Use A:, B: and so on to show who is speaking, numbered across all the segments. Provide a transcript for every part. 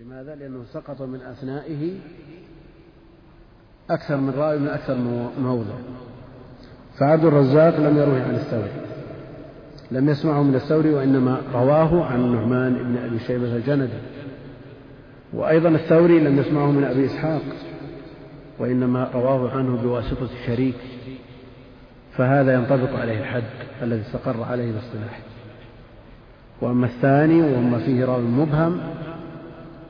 A: لماذا؟ لأنه سقط من أثنائه أكثر من راوي من أكثر من موضع. فعبد الرزاق لم يروه عن الثوري. لم يسمعه من الثوري وإنما رواه عن النعمان بن أبي شيبة الجندي وأيضا الثوري لم يسمعه من أبي إسحاق وإنما رواه عنه بواسطة شريك. فهذا ينطبق عليه الحد الذي استقر عليه الاصطلاح وأما الثاني وما فيه راوي مبهم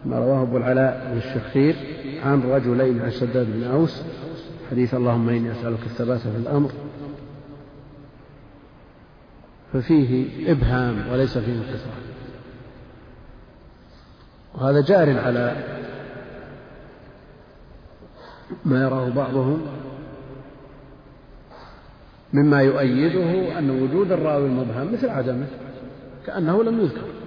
A: ما رواه أبو العلاء بن الشخير عن رجلين عن شداد بن أوس. حديث اللهم إني أسألك الثبات في الأمر. ففيه إبهام وليس فيه انقطاع وهذا جار على ما يراه بعضهم مما يؤيده أن وجود الراوي المبهم مثل عدمه كأنه لم يذكر.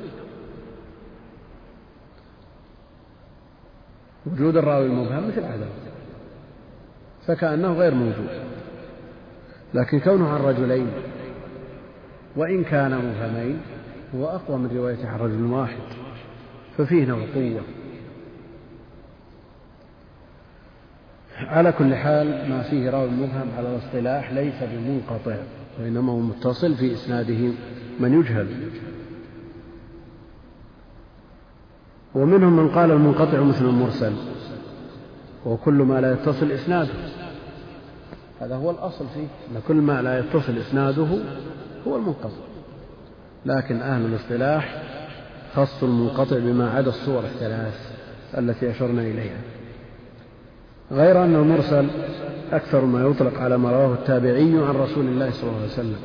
A: وجود الراوي المبهم مثل عدمه فكأنه غير موجود. لكن كونه عن رجلين وإن كان مبهمين هو أقوى من روايته عن رجل واحد ففيه نوع قوة. على كل حال ما فيه راوي مبهم على الاصطلاح ليس بمنقطع وإنما هو متصل في إسناده من يجهل. ومنهم من قال المنقطع مثل المرسل. وكل ما لا يتصل إسناده. هذا هو الأصل فيه. أن كل ما لا يتصل إسناده هو المنقطع. لكن أهل الاصطلاح خصوا المنقطع بما عدا الصور الثلاث التي أشرنا إليها. غير أن المرسل أكثر ما يطلق على ما رواه التابعي عن رسول الله صلى الله عليه وسلم.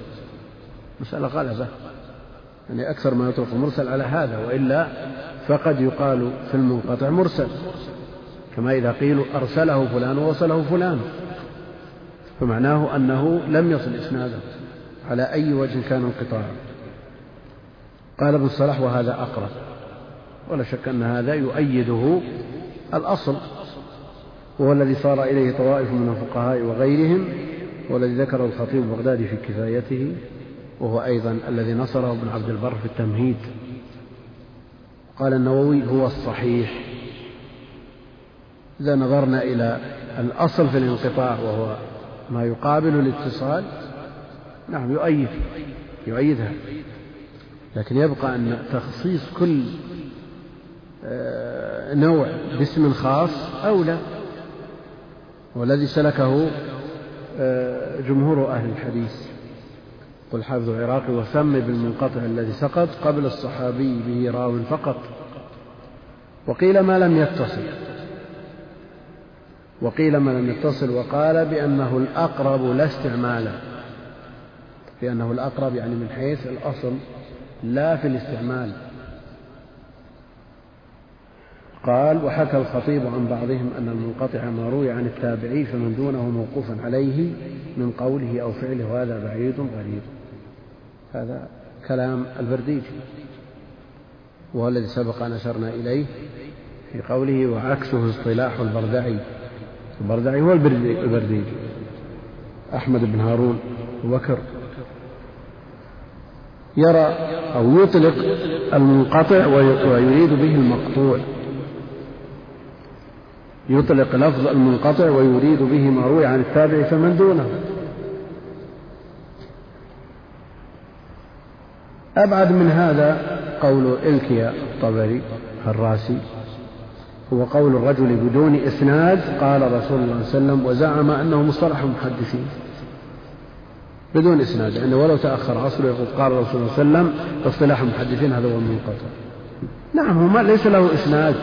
A: مسألة غلبة. يعني أكثر ما يطلق المرسل على هذا وإلا فقد يقال في المنقطع مرسل. كما إذا قيل أرسله فلان ووصله فلان. فمعناه أنه لم يصل إسناده على أي وجه كان انقطاعا. قال ابن الصلاح وهذا أقرب. ولا شك أن هذا يؤيده الأصل. وهو الذي صار إليه طوائف من الفقهاء وغيرهم والذي ذكره الخطيب البغدادي في كفايته. وهو أيضا الذي نصره ابن عبد البر في التمهيد. قال النووي هو الصحيح. إذا نظرنا إلى الأصل في الانقطاع وهو ما يقابل الاتصال نعم يؤيد يؤيدها. لكن يبقى أن تخصيص كل آه، نوع باسم خاص أولى والذي سلكه آه، جمهور أهل الحديث. قل حافظ العراقي وسم بالمنقطع الذي سقط قبل الصحابي به راو فقط. وقيل ما لم يتصل. وقيل ما لم يتصل وقال بأنه الأقرب لا استعماله بأنه الأقرب يعني من حيث الأصل لا في الاستعمال. قال وحكى الخطيب عن بعضهم أن المنقطع ما روي عن التابعي فمن دونه موقوفا عليه من قوله أو فعله وهذا بعيد غريب. هذا كلام البرديجي وهو الذي سبق أن أشرنا إليه في قوله وعكسه اصطلاح البردعي. البردعي هو البرديجي أحمد بن هارون وبكر. يرى أو يطلق المنقطع ويريد به المقطوع. يطلق لفظ المنقطع ويريد به ما روي عن التابع فمن دونه. أبعد من هذا قول إلكيا الطبري الراسي. هو قول الرجل بدون إسناد قال رسول الله صلى الله عليه وسلم وزعم أنه مصطلح المحدثين بدون إسناد يعني ولو تأخر عصره يقول قال الرسول صلى الله عليه وسلم اصطلاح المحدثين هذا هو المنقطع نعم هو ليس له إسناد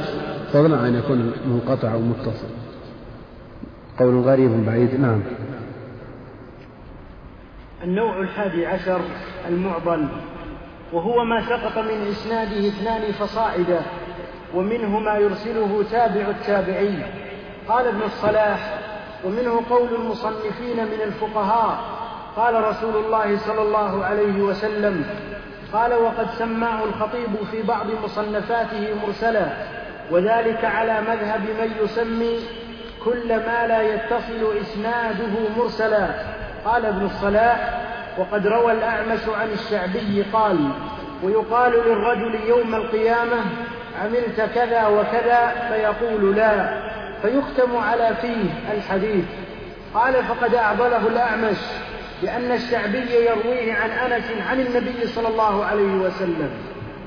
A: فضلا عن يكون منقطع أو متصل. قول غريب بعيد نعم.
B: النوع الحادي عشر المعضل. وهو ما سقط من إسناده اثنان فصاعدا ومنه ما يرسله تابع التابعي قال ابن الصلاح ومنه قول المصنفين من الفقهاء قال رسول الله صلى الله عليه وسلم قال وقد سماه الخطيب في بعض مصنفاته مرسلا وذلك على مذهب من يسمي كل ما لا يتصل إسناده مرسلا. قال ابن الصلاح وقد روى الأعمش عن الشعبي قال ويقال للرجل يوم القيامة عملت كذا وكذا فيقول لا فيختم على فيه الحديث. قال فقد أعضله الأعمش لأن الشعبي يرويه عن أنس عن النبي صلى الله عليه وسلم.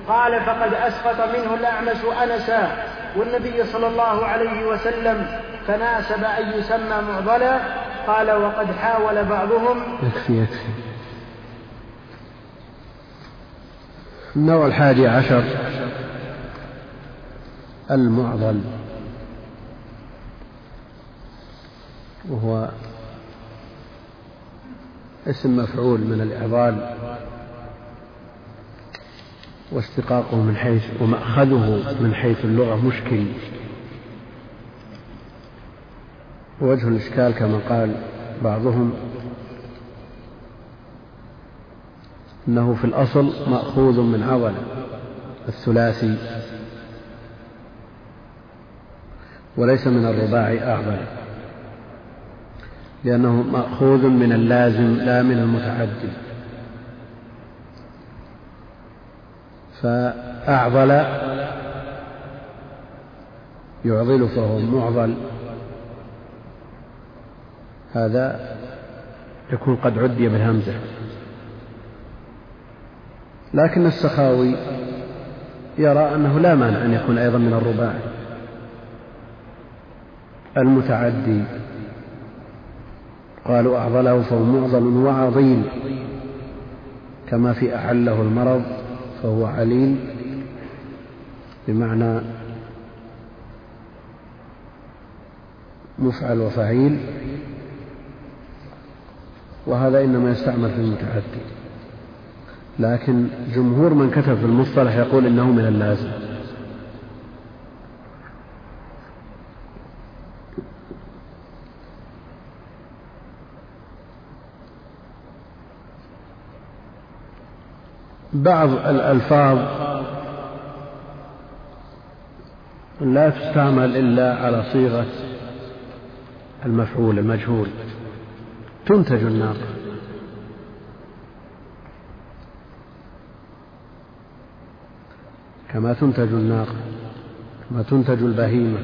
B: قال فقد أسقط منه الأعمش أنسا والنبي صلى الله عليه وسلم فناسب أن يسمى معضلا. قال وقد حاول بعضهم.
A: يكفي يكفي. النوع الحادي عشر المعضل وهو اسم مفعول من الإعضال واشتقاقه من حيث ومأخذه من حيث اللغة مشكل ووجه الإشكال كما قال بعضهم أنه في الأصل مأخوذ من عضل الثلاثي. وليس من الرباعي أعضل لأنه مأخوذ من اللازم لا من المتعدي فأعضل يعضل فهو معضل هذا يكون قد عدي بالهمزة. لكن السخاوي يرى أنه لا مانع أن يكون أيضا من الرباعي. المتعدي. قالوا أعضله فهو معضل وعضيل كما في أعله المرض فهو عليل. بمعنى مفعل وفعيل. وهذا إنما يستعمل في المتعدي. لكن جمهور من كتب في المصطلح يقول إنه من اللازم بعض الألفاظ لا تستعمل إلا على صيغة المفعول المجهول. تنتج الناقة كما تنتج الناقة كما تنتج البهيمة.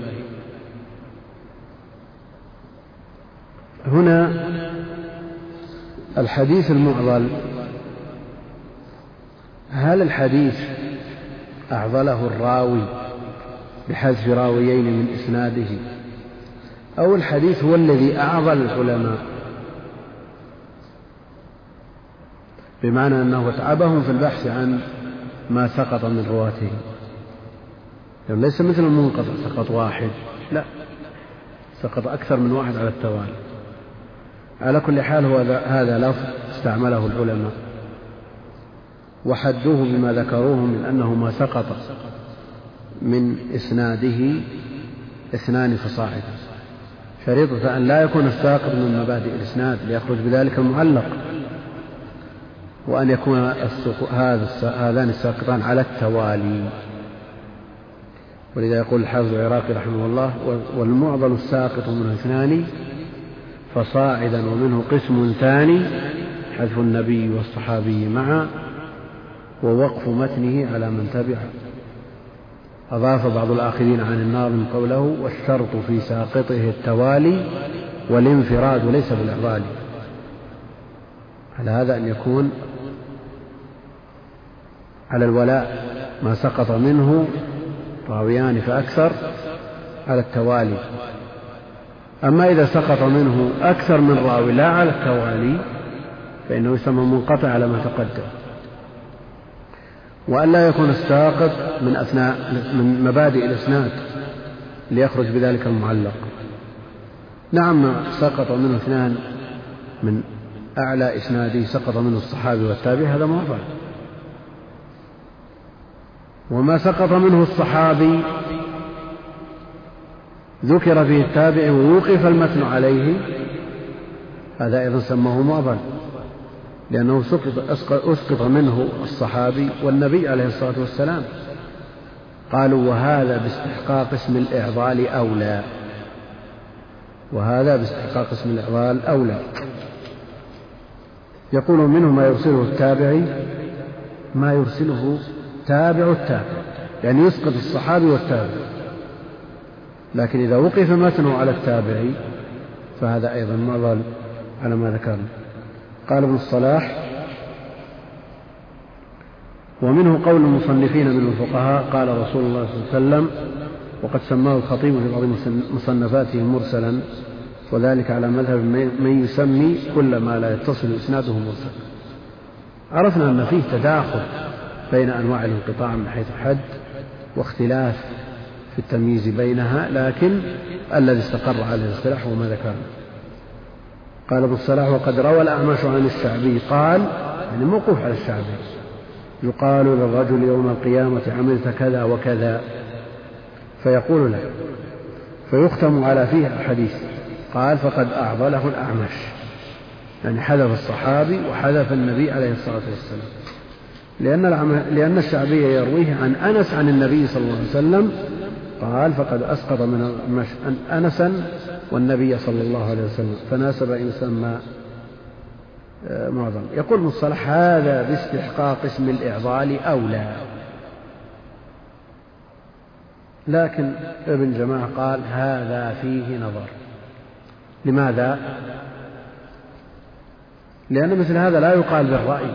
A: هنا الحديث المعضل هل الحديث أعضله الراوي بحذف راويين من إسناده؟ أو الحديث هو الذي أعضل العلماء؟ بمعنى أنه أتعبهم في البحث عن ما سقط من رواته. يعني ليس مثل المنقطع سقط واحد. لا. سقط أكثر من واحد على التوالي. على كل حال هو هذا لفظ استعمله العلماء. وحدوه بما ذكروه من أنه ما سقط من إسناده اثنان فصاعدا شريطة أن لا يكون الساقط من مبادئ الإسناد ليخرج بذلك المعلق. وأن يكون هذا هذان الساقطان على التوالي. ولذا يقول الحافظ العراقي رحمه الله والمعضل الساقط منه اثنان فصاعدا ومنه قسم ثاني حذف النبي والصحابي معا ووقف متنه على من تبعه أضاف بعض الآخرين عن الناظم قوله والشرط في ساقطه التوالي والانفراد وليس بالإعضال. على هذا أن يكون على الولاء ما سقط منه راويان فأكثر على التوالي. أما إذا سقط منه أكثر من راوي لا على التوالي فإنه يسمى منقطع على ما تقدم. وأن لا يكون الساقط من أثناء من مبادئ الإسناد ليخرج بذلك المعلق. نعم سقط منه اثنان من أعلى إسناده سقط منه الصحابي والتابعي هذا فعل وما سقط منه الصحابي ذكر فيه التابع ووقف المتن عليه هذا أيضا سماه معضل لأنه سقط أسقط منه الصحابي والنبي عليه الصلاة والسلام. قالوا وهذا باستحقاق اسم الإعضال أولى. وهذا باستحقاق اسم الإعضال أولى. يقول منه ما يرسله التابعي ما يرسله تابع التابع. يعني يسقط الصحابي والتابع. لكن إذا وقف متنه على التابعي فهذا أيضا ما ظل على ما ذكرنا قال ابن الصلاح ومنه قول المصنفين من الفقهاء قال رسول الله صلى الله عليه وسلم وقد سماه الخطيب في بعض مصنفاته مرسلا وذلك على مذهب من يسمي كل ما لا يتصل إسناده مرسلا. عرفنا أن فيه تداخل. بين أنواع الانقطاع من حيث حد واختلاف في التمييز بينها لكن الذي استقر عليه الاصطلاح هو ما ذكرنا. قال ابن الصلاح وقد روى الأعمش عن الشعبي قال يعني موقوف على الشعبي يقال للرجل يوم القيامة عملت كذا وكذا. فيقول له فيختم على فيه الحديث قال فقد أعضله الأعمش. يعني حذف الصحابي وحذف النبي عليه الصلاة والسلام. لأن لأن الشعبي يرويه عن أنس عن النبي صلى الله عليه وسلم قال فقد أسقط من أنسا والنبي صلى الله عليه وسلم فناسب أن يسمى آه، معظم. يقول مصطلح هذا باستحقاق اسم الإعضال أولى. لكن ابن جماعة قال هذا فيه نظر. لماذا؟ لأن مثل هذا لا يقال بالرأي.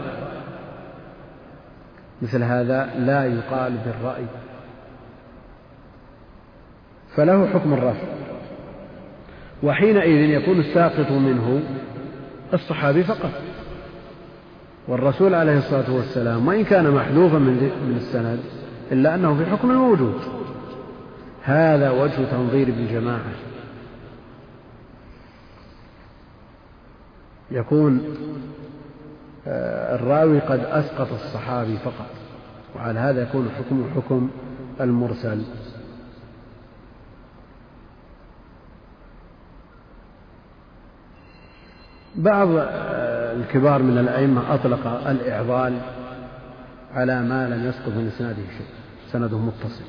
A: مثل هذا لا يقال بالرأي. فله حكم الرفع. وحينئذ يكون الساقط منه الصحابي فقط. والرسول عليه الصلاة والسلام وإن كان محذوفا من السند إلا أنه في حكم الموجود هذا وجه تنظير ابن جماعة. يكون الراوي قد أسقط الصحابي فقط وعلى هذا يكون حكم حكم المرسل. بعض آه، الكبار من الأئمة أطلق الإعضال على ما لم يسقط من إسناده شيء سنده متصل.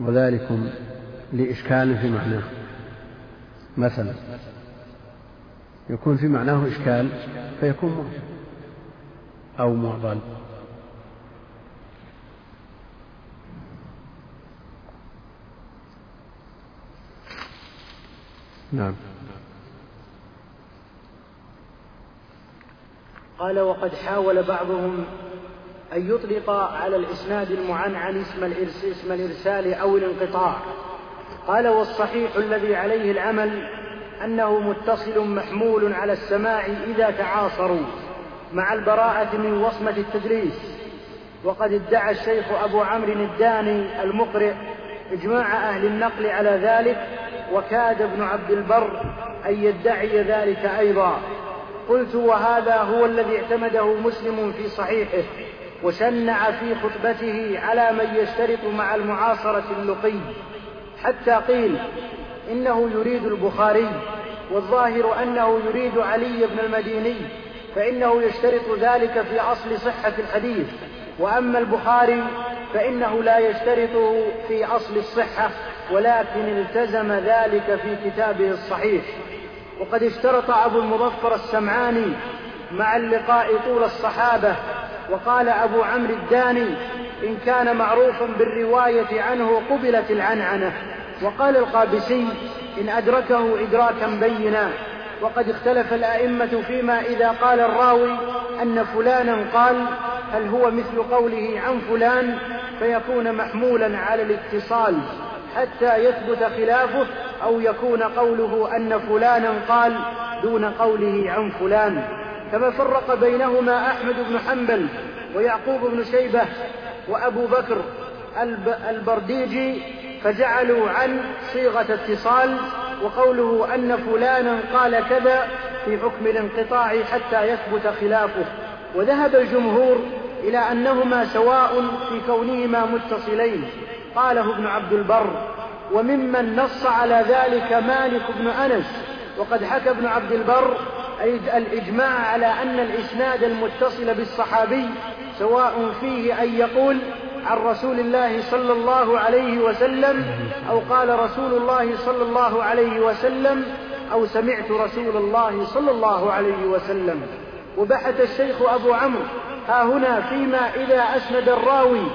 A: وذلكم لإشكال في معناه. مثلا. يكون في معناه إشكال فيكون معضل أو معضل. نعم.
B: قال وقد حاول بعضهم أن يطلق على الإسناد المعنعن اسم الإرسال أو الانقطاع. قال والصحيح الذي عليه العمل أنه متصل محمول على السماع إذا تعاصروا مع البراءة من وصمة التدريس. وقد ادعى الشيخ أبو عمرو الداني المقرئ إجماع أهل النقل على ذلك وكاد ابن عبد البر أن يدعي ذلك أيضا. قلت وهذا هو الذي اعتمده مسلم في صحيحه وشنع في خطبته على من يشترط مع المعاصرة اللقي. حتى قيل إنه يريد البخاري والظاهر أنه يريد علي بن المديني فإنه يشترط ذلك في أصل صحة الحديث. وأما البخاري فإنه لا يشترطه في أصل الصحة ولكن التزم ذلك في كتابه الصحيح. وقد اشترط أبو المظفر السمعاني مع اللقاء طول الصحابة وقال أبو عمرو الداني إن كان معروفا بالرواية عنه قبلت العنعنة. وقال القابسي إن أدركه إدراكا بينا. وقد اختلف الأئمة فيما إذا قال الراوي أن فلانا قال هل هو مثل قوله عن فلان؟ فيكون محمولا على الاتصال. حتى يثبت خلافه أو يكون قوله أن فلانا قال دون قوله عن فلان. كما فرق بينهما أحمد بن حنبل ويعقوب بن شيبة وأبو بكر البرديجي فجعلوا عن صيغة اتصال وقوله أن فلانا قال كذا في حكم الانقطاع حتى يثبت خلافه. وذهب الجمهور إلى أنهما سواء في كونهما متصلين. قاله ابن عبد البر وممن نص على ذلك مالك بن أنس. وقد حكى ابن عبد البر الإجماع على أن الإسناد المتصل بالصحابي سواء فيه أن يقول عن رسول الله صلى الله عليه وسلم أو قال رسول الله صلى الله عليه وسلم أو سمعت رسول الله صلى الله عليه وسلم. وبحث الشيخ أبو عمرو ها هنا فيما إذا أسند الراوي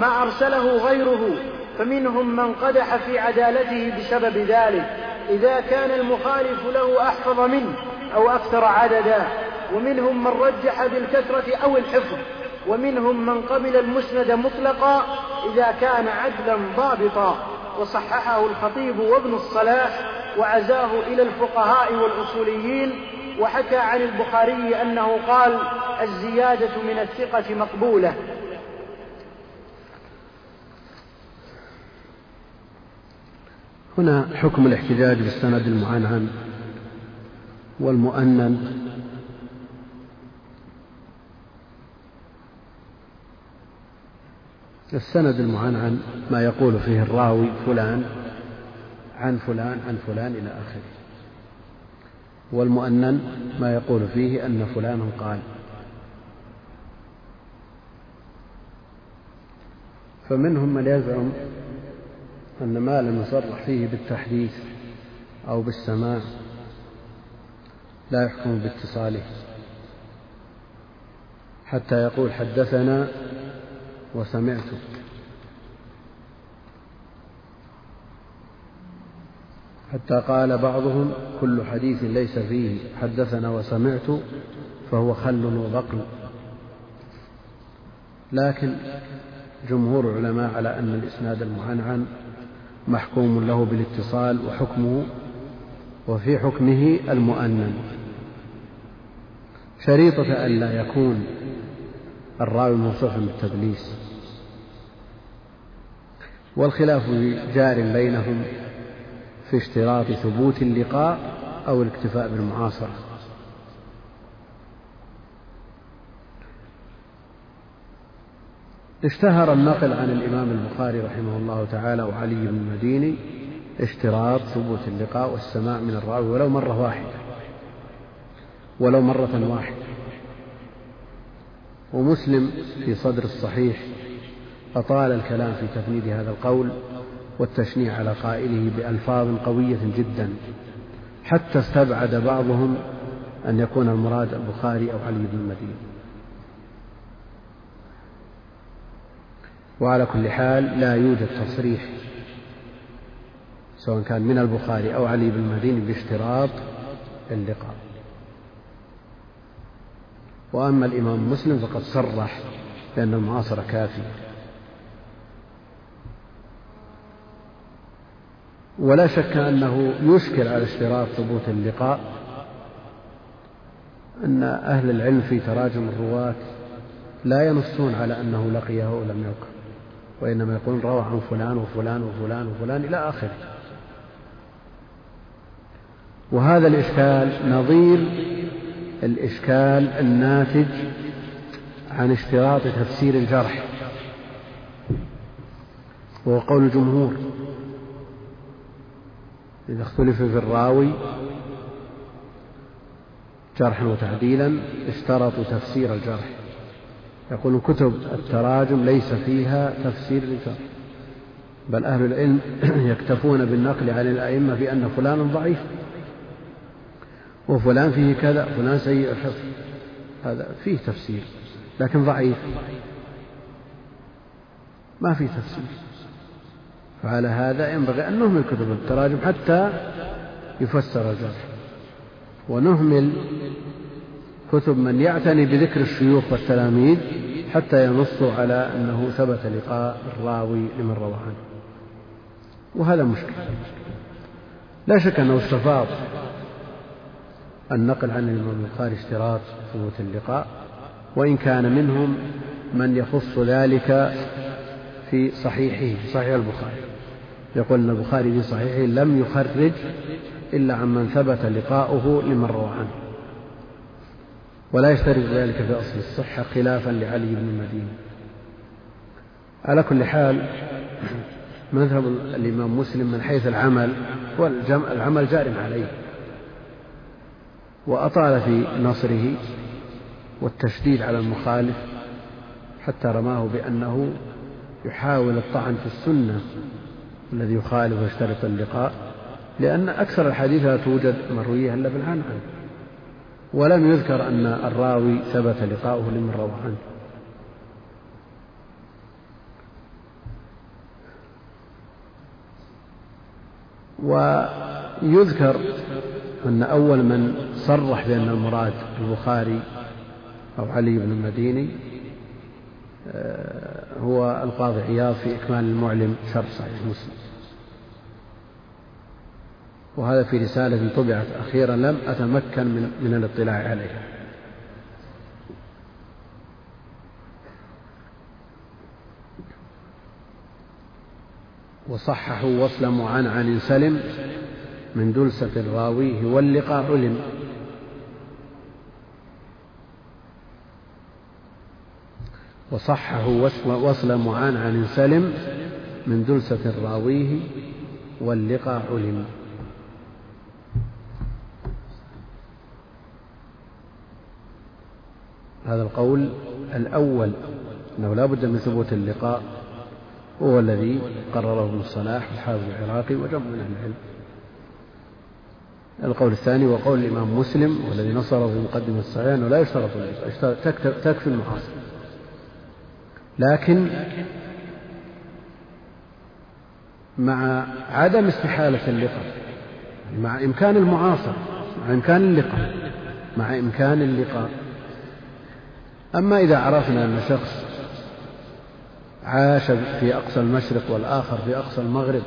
B: ما أرسله غيره فمنهم من قدح في عدالته بسبب ذلك. إذا كان المخالف له أحفظ منه أو أكثر عددا ومنهم من رجح بالكثرة أو الحفظ ومنهم من قبل المسند مطلقا إذا كان عدلا ضابطا. وصححه الخطيب وابن الصلاح وعزاه إلى الفقهاء والأصوليين وحكى عن البخاري أنه قال الزيادة من الثقة مقبولة.
A: هنا حكم الاحتجاج بالسند المعنعن والمؤنن. السند المعنعن ما يقول فيه الراوي فلان عن فلان عن فلان إلى آخره. والمؤنن ما يقول فيه أن فلانا قال. فمنهم من يزعم أن ما لم يصرح فيه بالتحديث أو بالسماع لا يحكم باتصاله. حتى يقول حدثنا وسمعت حتى قال بعضهم كل حديث ليس فيه حدثنا وسمعت فهو خل وبقل. لكن جمهور العلماء على أن الإسناد المعنعن محكوم له بالاتصال وحكمه وفي حكمه المؤنن. شريطة ألا يكون الراوي موصوفا بالتدليس. والخلاف جار بينهم في اشتراط ثبوت اللقاء أو الاكتفاء بالمعاصرة. اشتهر النقل عن الإمام البخاري رحمه الله تعالى وعلي بن المديني اشتراط ثبوت اللقاء والسماع من الراوي ولو مرة واحدة. ولو مرة واحدة. ومسلم في صدر الصحيح أطال الكلام في تفنيد هذا القول والتشنيع على قائله بألفاظ قوية جدا حتى استبعد بعضهم أن يكون المراد البخاري أو علي بن المديني وعلى كل حال لا يوجد تصريح سواء كان من البخاري أو علي بن المديني باشتراط اللقاء. وأما الإمام مسلم فقد صرح بأن المعاصرة كافية. ولا شك أنه يشكل على اشتراط ثبوت اللقاء أن أهل العلم في تراجم الرواة لا ينصون على أنه لقيه أو لم يلقه وإنما يقولون روى عن فلان وفلان وفلان وفلان إلى آخره. وهذا الإشكال نظير الإشكال الناتج عن اشتراط تفسير الجرح وهو قول الجمهور. إذا اختلف في الراوي جرحا وتعديلا اشترطوا تفسير الجرح. يقول كتب التراجم ليس فيها تفسير للجرح بل أهل العلم يكتفون بالنقل عن الأئمة بأن فلانا ضعيف وفلان فيه كذا فلان سيء الحفظ هذا فيه تفسير لكن ضعيف. ما في تفسير. فعلى هذا ينبغي أن نهمل كتب التراجم حتى يفسر الجرح. ونهمل كتب من يعتني بذكر الشيوخ والتلاميذ حتى ينصوا على أنه ثبت لقاء الراوي لمن روى عنه. وهذا مشكل لا شك أنه استفاض. النقل عن الإمام البخاري اشتراط ثبوت اللقاء وإن كان منهم من يخص ذلك في صحيحه في صحيح البخاري. يقول أن البخاري في صحيحه لم يخرج إلا عمن ثبت لقاؤه لمن روى عنه. ولا يشترط ذلك في أصل الصحة خلافا لعلي بن المدينة. على كل حال مذهب الإمام مسلم من حيث العمل والعمل جار عليه. وأطال في نصره والتشديد على المخالف حتى رماه بأنه يحاول الطعن في السنة الذي يخالف ويشترط اللقاء لأن أكثر الحديث لا توجد مروية إلا بالعنعن. ولم يذكر أن الراوي ثبت لقاؤه لمن روى عنه. ويذكر أن أول من صرح بأن المراد البخاري أو علي بن المديني آه، هو القاضي عياض في إكمال المعلم شرح صحيح مسلم. وهذا في رسالة طبعت أخيرا لم أتمكن من, من الاطلاع عليها. وصححوا وصل معنعن سلم من دلسة راويه واللقاء علم. وصحه وصل معان عن سلم من دلسة راويه واللقى علم. هذا القول الأول أنه لا بد من ثبوت اللقاء هو الذي قرره ابن الصلاح والحافظ العراقي وجمع من أهل العلم. القول الثاني وقول الإمام مسلم والذي نصره في مقدمة الصحيح أنه لا يشترط تكفي المحاصر لكن مع عدم استحالة اللقاء مع إمكان المعاصرة مع إمكان اللقاء مع إمكان اللقاء. أما إذا عرفنا أن شخص عاش في أقصى المشرق والآخر في أقصى المغرب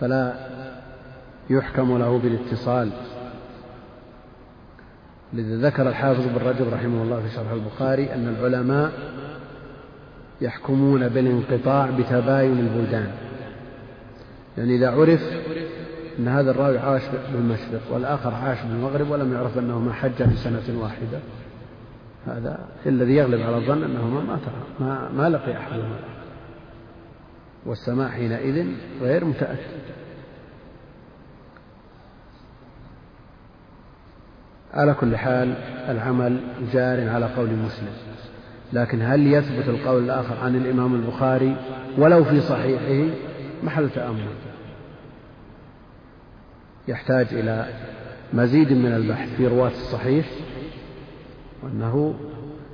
A: فلا يحكم له بالاتصال. لذا ذكر الحافظ بن رجب رحمه الله في شرح البخاري أن العلماء يحكمون بالانقطاع بتباين البلدان. يعني إذا عرف أن هذا الراوي عاش بالمشرق والآخر عاش بالمغرب ولم يعرف أنهما حجا في سنة واحدة هذا الذي يغلب على الظن أنهما ما ما, ما لقي أحدهما. والسماع حينئذ غير متأكد. على كل حال العمل جار على قول مسلم. لكن هل يثبت القول الآخر عن الإمام البخاري ولو في صحيحه؟ محل تأمل. يحتاج إلى مزيد من البحث في رواة الصحيح وأنه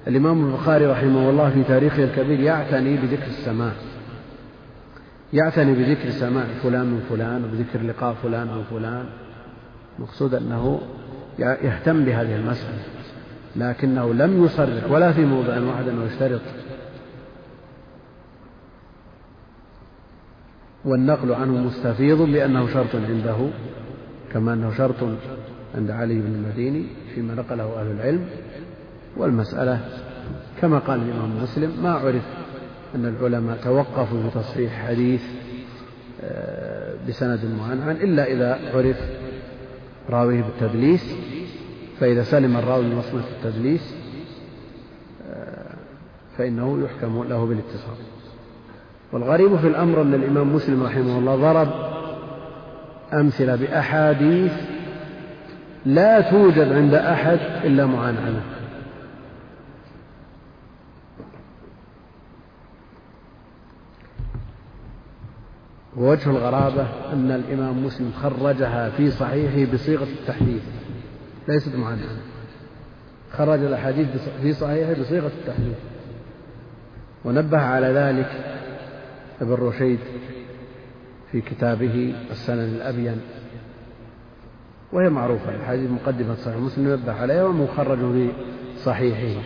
A: الإمام البخاري رحمه الله في تاريخه الكبير يعتني بذكر السماع يعتني بذكر سماع فلان من فلان وبذكر لقاء فلان من فلان. مقصود أنه يهتم بهذه المسألة لكنه لم يصرح ولا في موضع واحد أنه يشترط. والنقل عنه مستفيض بأنه شرط عنده كما أنه شرط عند علي بن المديني فيما نقله أهل العلم. والمسألة كما قال الإمام مسلم ما عرف أن العلماء توقفوا بتصحيح حديث آه، بسند معنعن إلا إذا عرف راويه بالتدليس فإذا سلم الراوي من وصمة التدليس آه، فإنه يحكم له بالاتصال. والغريب في الأمر أن الإمام مسلم رحمه الله ضرب أمثلة بأحاديث لا توجد عند أحد إلا معنعنة ووجه الغرابة أن الإمام مسلم خرجها في صحيحه بصيغة التحديث. ليست معنعنة خرج الأحاديث في صحيحه بصيغة التحديث. ونبه على ذلك ابن رشيد في كتابه السنن الأبين. وهي معروفة. الحديث مقدمة صحيح مسلم نبه عليها ومخرج في صحيحه.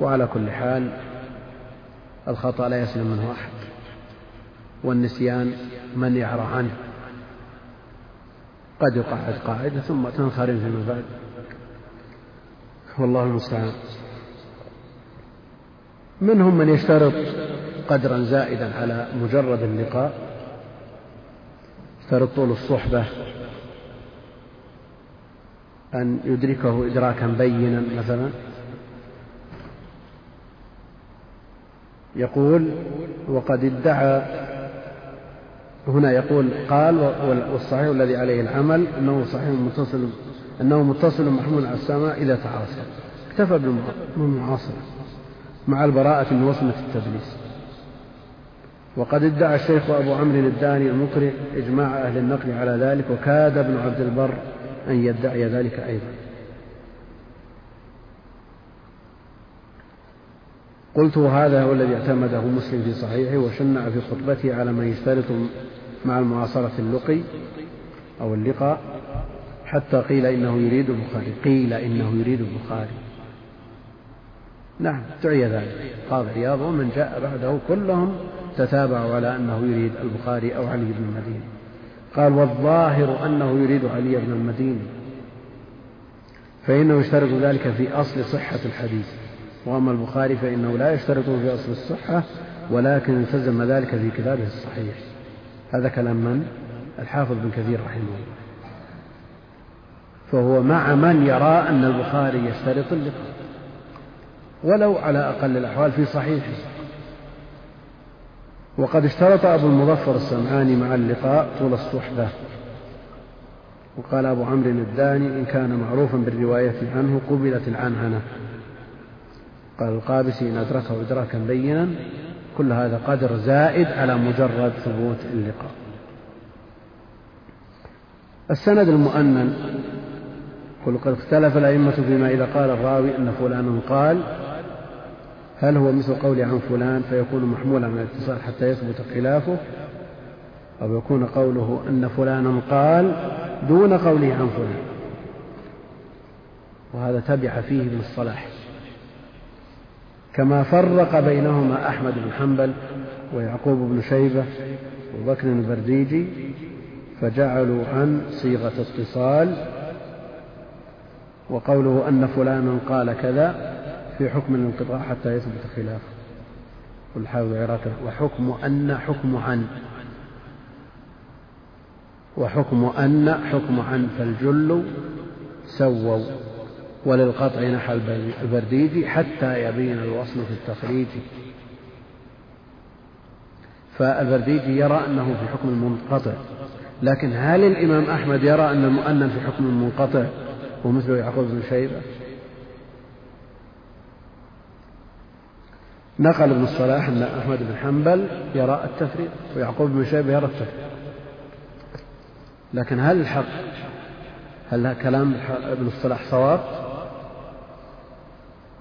A: وعلى كل حال الخطأ لا يسلم منه أحد. والنسيان من يعرى عنه. قد يقعد قاعدة ثم تنخرم فيما بعد. والله المستعان. منهم من يشترط قدرا زائدا على مجرد اللقاء. يشترط طول الصحبة. أن يدركه إدراكا بينا مثلا. يقول وقد ادعى هنا يقول قال والصحيح الذي عليه العمل أنه صحيح متصل أنه متصل محمول على السماء إذا تعاصر. اكتفى بالمعاصرة مع البراءة من وصمة التدليس وقد ادعى الشيخ أبو عمرو الداني المقرئ إجماع أهل النقل على ذلك وكاد ابن عبد البر أن يدعي ذلك أيضا. قلت هذا هو الذي اعتمده مسلم في صحيحه وشنع في خطبته على من يشترط مع المعاصرة اللقي أو اللقاء حتى قيل إنه يريد البخاري قيل إنه يريد البخاري. نعم دعي ذلك. قاضي عياض ومن جاء بعده كلهم تتابعوا على أنه يريد البخاري أو علي بن المديني قال والظاهر أنه يريد علي بن المديني فإنه يشترط ذلك في أصل صحة الحديث. وأما البخاري فإنه لا يشترطه في أصل الصحة ولكن التزم ذلك في كتابه الصحيح. هذا كلام من؟ الحافظ بن كثير رحمه الله. فهو مع من يرى أن البخاري يشترط اللقاء ولو على أقل الأحوال في صحيحه. وقد اشترط أبو المظفر السمعاني مع اللقاء طول الصحبة. وقال أبو عمرو الداني إن كان معروفا بالرواية عنه قبلت العنعنة. قال القابسي إن أدركه إدراكا بينا كل هذا قدر زائد على مجرد ثبوت اللقاء. السند المؤنن قل قد اختلف الأئمة فيما إذا قال الراوي أن فلانا قال هل هو مثل قولي عن فلان فيكون محمولا على الاتصال حتى يثبت خلافه؟ أو يكون قوله أن فلانا قال دون قوله عن فلان؟ وهذا تبع فيه ابن الصلاح. كما فرق بينهما أحمد بن حنبل ويعقوب بن شيبة وبكر البرديجي فجعلوا عن صيغة اتصال وقوله أن فلانا قال كذا في حكم الانقطاع حتى يثبت خلافه والحافظ العراقي وحكم أن حكم عن. وحكم أن حكم عن فالجل سووا. وللقطع نحى البرديجي حتى يبين الوصل في التخريج. فالبرديجي يرى أنه في حكم المنقطع لكن هل الإمام أحمد يرى أن المؤنن في حكم المنقطع ومثل يعقوب بن شيبة؟ نقل ابن الصلاح أن أحمد بن حنبل يرى التفريق ويعقوب بن شيبة يرى التفريق. لكن هل الحق هل كلام ابن الصلاح صواب؟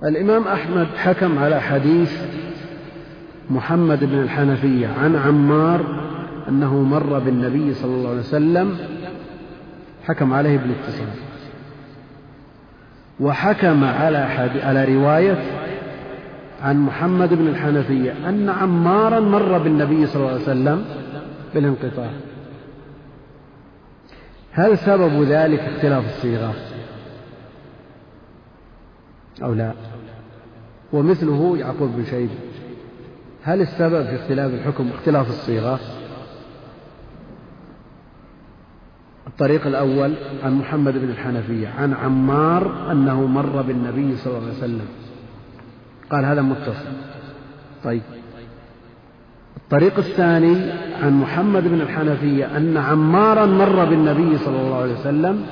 A: الإمام أحمد حكم على حديث محمد بن الحنفية عن عمار أنه مر بالنبي صلى الله عليه وسلم حكم عليه بالاتصال وحكم على على رواية عن محمد بن الحنفية أن عمارا مر بالنبي صلى الله عليه وسلم بالانقطاع. هل سبب ذلك اختلاف الصيغة؟ أو لا؟ ومثله يعقوب بن شيبة هل السبب في اختلاف الحكم اختلاف الصيغة؟ الطريق الأول عن محمد بن الحنفية عن عمار أنه مر بالنبي صلى الله عليه وسلم. قال هذا متصل. طيب. الطريق الثاني عن محمد بن الحنفية أن عمارا مر بالنبي صلى الله عليه وسلم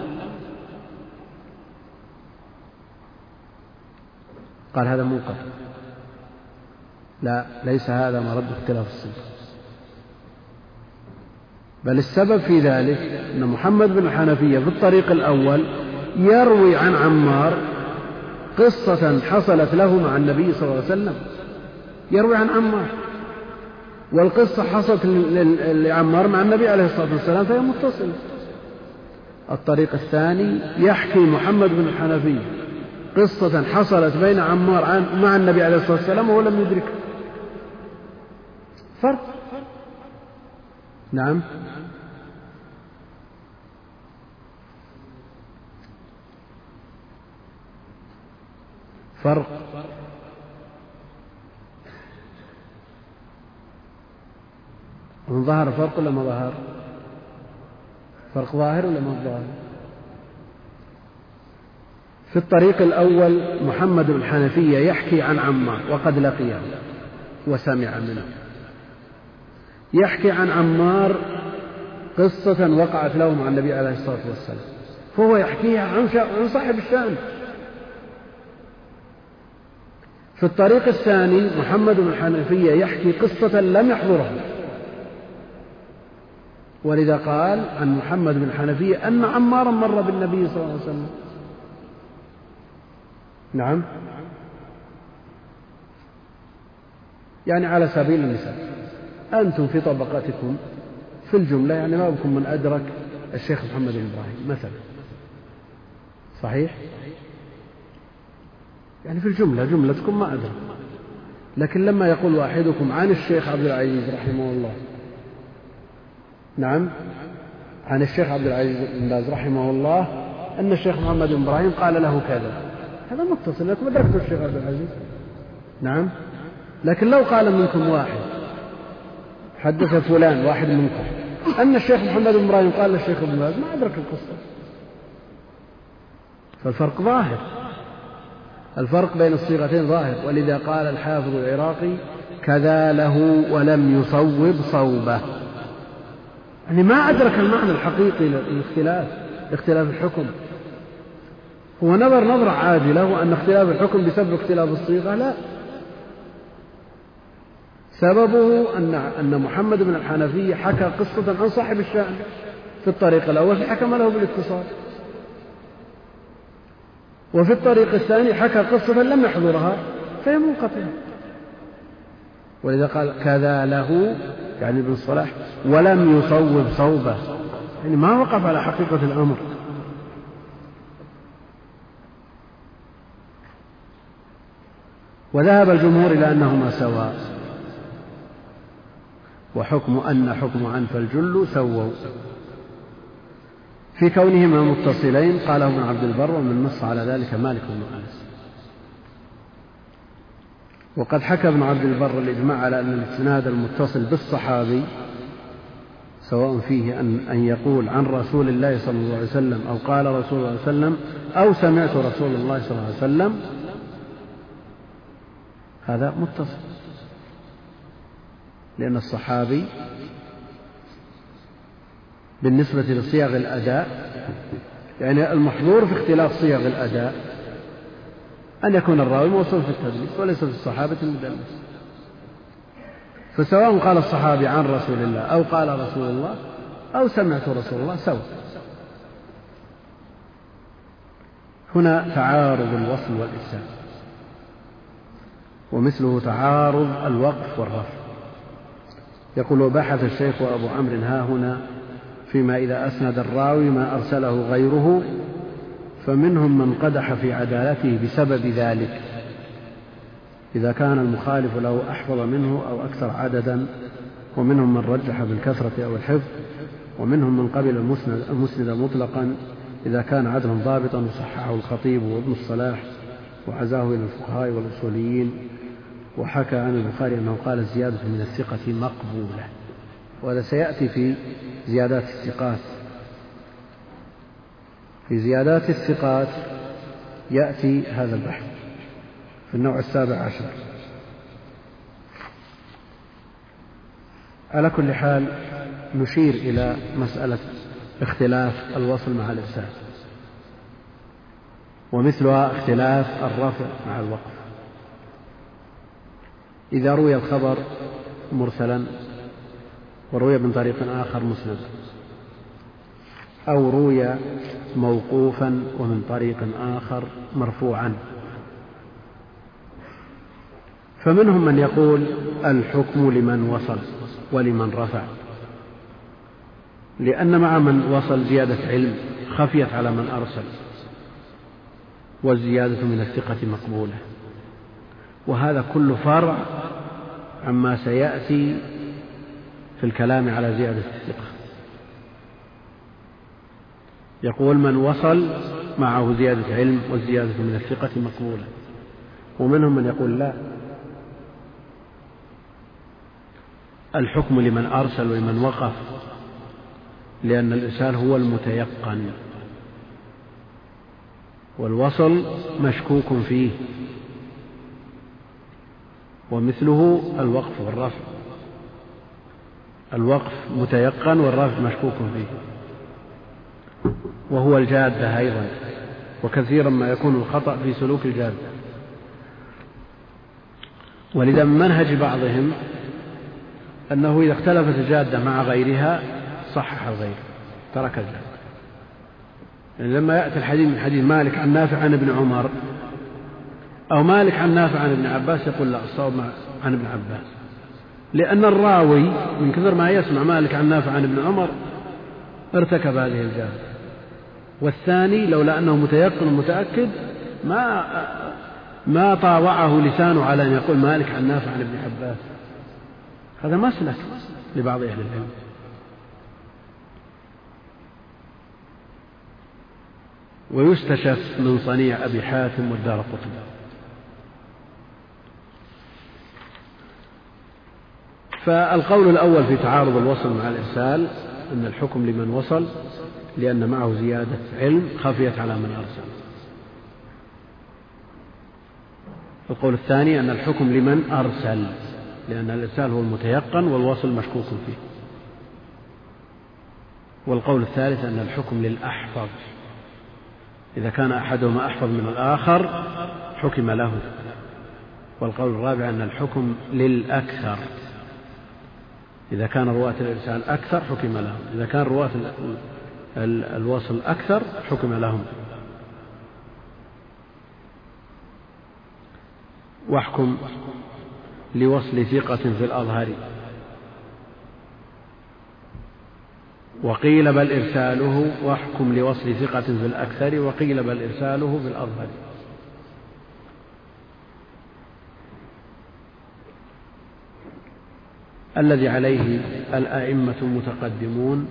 A: قال هذا منقطع. لا ليس هذا مرد اختلاف الصدق بل السبب في ذلك أن محمد بن الحنفية في الطريق الأول يروي عن عمار قصة حصلت له مع النبي صلى الله عليه وسلم. يروي عن عمار. والقصة حصلت لعمار مع النبي عليه الصلاة والسلام فهي متصلة. الطريق الثاني يحكي محمد بن الحنفية قصة حصلت بين عمار مع النبي عليه الصلاة والسلام وهو لم يدركه فرق. نعم. فرق. من ظهر فرق ولا ما ظهر؟ فرق ظاهر ولا ما ظاهر؟ في الطريق الأول محمد بن الحنفية يحكي عن عمار وقد لقيه وسمع منه. يحكي عن عمار قصة وقعت له مع النبي عليه الصلاة والسلام. فهو يحكيها عن صاحب الشأن. في الطريق الثاني محمد بن الحنفية يحكي قصة لم يحضرها ولذا قال عن محمد بن الحنفية أن عمارا مر بالنبي صلى الله عليه وسلم. نعم. يعني على سبيل المثال أنتم في طبقتكم في الجملة يعني ما بكم من أدرك الشيخ محمد بن إبراهيم مثلا. صحيح؟ يعني في الجملة جملتكم ما أدرك. لكن لما يقول واحدكم عن الشيخ عبد العزيز رحمه الله نعم عن الشيخ عبد العزيز بن باز رحمه الله أن الشيخ محمد بن إبراهيم قال له كذا. هذا متصل لكم أدركتوا الشيخ عبد العزيز نعم. لكن لو قال منكم واحد حدث فلان واحد منكم أن الشيخ محمد بن إبراهيم قال للشيخ ابن باز ما أدرك القصة. فالفرق ظاهر. الفرق بين الصيغتين ظاهر. ولذا قال الحافظ العراقي كذا له ولم يصوب صوبه. يعني ما أدرك المعنى الحقيقي للاختلاف اختلاف الحكم. هو نظر نظرة عاجلة وأن اختلاف الحكم بسبب اختلاف الصيغة لا. سببه أن أن محمد بن الحنفية حكى قصة عن صاحب الشأن في الطريق الأول فحكم له بالاتصال. وفي الطريق الثاني حكى قصة لم يحضرها فهي منقطعة. ولذا قال كذا له يعني ابن الصلاح ولم يصوب صوبه. يعني ما وقف على حقيقة الأمر. وذهب الجمهور إلى أنهما سواء وحكم أن حكم عن فالجل سووا. في كونهما متصلين قاله ابن عبد البر ومن نص على ذلك مالك بن أنس. وقد حكى ابن عبد البر الإجماع على أن الإسناد المتصل بالصحابي سواء فيه أن أن يقول عن رسول الله صلى الله عليه وسلم أو قال رسول الله صلى الله عليه وسلم أو سمعت رسول الله صلى الله عليه وسلم هذا متصل. لأن الصحابي بالنسبة لصيغ الأداء يعني المحظور في اختلاف صيغ الأداء أن يكون الراوي موصول في التدليس وليس في الصحابة المدلس. فسواء قال الصحابي عن رسول الله أو قال رسول الله أو سمعت رسول الله سواء. هنا تعارض الوصل والإرسال ومثله تعارض الوقف والرفع يقول وبحث الشيخ أبو عمرو ها هنا فيما إذا أسند الراوي ما أرسله غيره فمنهم من قدح في عدالته بسبب ذلك. إذا كان المخالف له أحفظ منه أو أكثر عددا ومنهم من رجح بالكثرة أو الحفظ ومنهم من قبل المسند, المسند مطلقا إذا كان عدلا ضابطا وصححه الخطيب وابن الصلاح وعزاه إلى الفقهاء والأصوليين. وحكى عن البخاري أنه قال الزيادة من الثقة مقبولة وهذا سيأتي في زيادات الثقات. في زيادات الثقات يأتي هذا البحث في النوع السابع عشر. على كل حال نشير إلى مسألة اختلاف الوصل مع الإرسال ومثلها اختلاف الرفع مع الوقف. إذا روي الخبر مرسلا وروي من طريق آخر مسند أو روي موقوفا ومن طريق آخر مرفوعا. فمنهم من يقول الحكم لمن وصل ولمن رفع لأن مع من وصل زيادة علم خفيت على من أرسل والزيادة من الثقة مقبولة. وهذا كل فرع عما سيأتي في الكلام على زيادة الثقة. يقول من وصل معه زيادة علم والزيادة من الثقة مقبولة ومنهم من يقول لا. الحكم لمن أرسل ولمن وقف لأن الإرسال هو المتيقن. والوصل مشكوك فيه. ومثله الوقف والرفع. الوقف متيقن والرفع مشكوك فيه. وهو الجادة أيضا وكثيرا ما يكون الخطأ في سلوك الجادة ولذا من منهج بعضهم أنه إذا اختلفت الجادة مع غيرها صحح الغير ترك الجادة يعني لما يأتي الحديث من حديث مالك عن نافع عن ابن عمر أو مالك عن نافع عن ابن عباس يقول لا الصواب عن ابن عباس. لأن الراوي من كثر ما يسمع مالك عن نافع عن ابن عمر ارتكب هذه الجهل. والثاني لولا أنه متيقن ومتأكد ما ما طاوعه لسانه على أن يقول مالك عن نافع عن ابن عباس. هذا مسلك لبعض أهل العلم. ويستشف من صنيع أبي حاتم والدار قطب فالقول الأول في تعارض الوصل مع الإرسال أن الحكم لمن وصل لأن معه زيادة علم خفيت على من أرسل. القول الثاني أن الحكم لمن أرسل لأن الإرسال هو المتيقن والوصل مشكوك فيه. والقول الثالث أن الحكم للأحفظ. إذا كان أحدهما أحفظ من الآخر حكم له. والقول الرابع أن الحكم للأكثر. إذا كان رواة الإرسال أكثر حكم لهم. إذا كان رواة الوصل أكثر حكم لهم. واحكم لوصل ثقة في الأظهر وقيل بل إرساله واحكم لوصل ثقة في الأكثر وقيل بل إرساله في الأظهر. الذي عليه الأئمة المتقدمون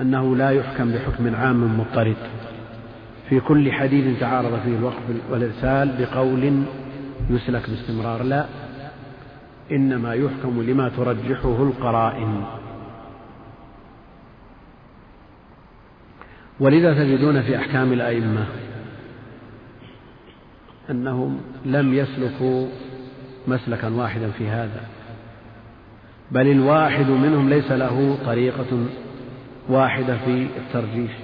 A: أنه لا يحكم بحكم عام مضطرد. في كل حديث تعارض فيه الوقف والإرسال بقول يسلك باستمرار. لا إنما يحكم لما ترجحه القرائن. ولذا تجدون في أحكام الأئمة أنهم لم يسلكوا مسلكا واحدا في هذا. بل الواحد منهم ليس له طريقة واحدة في الترجيح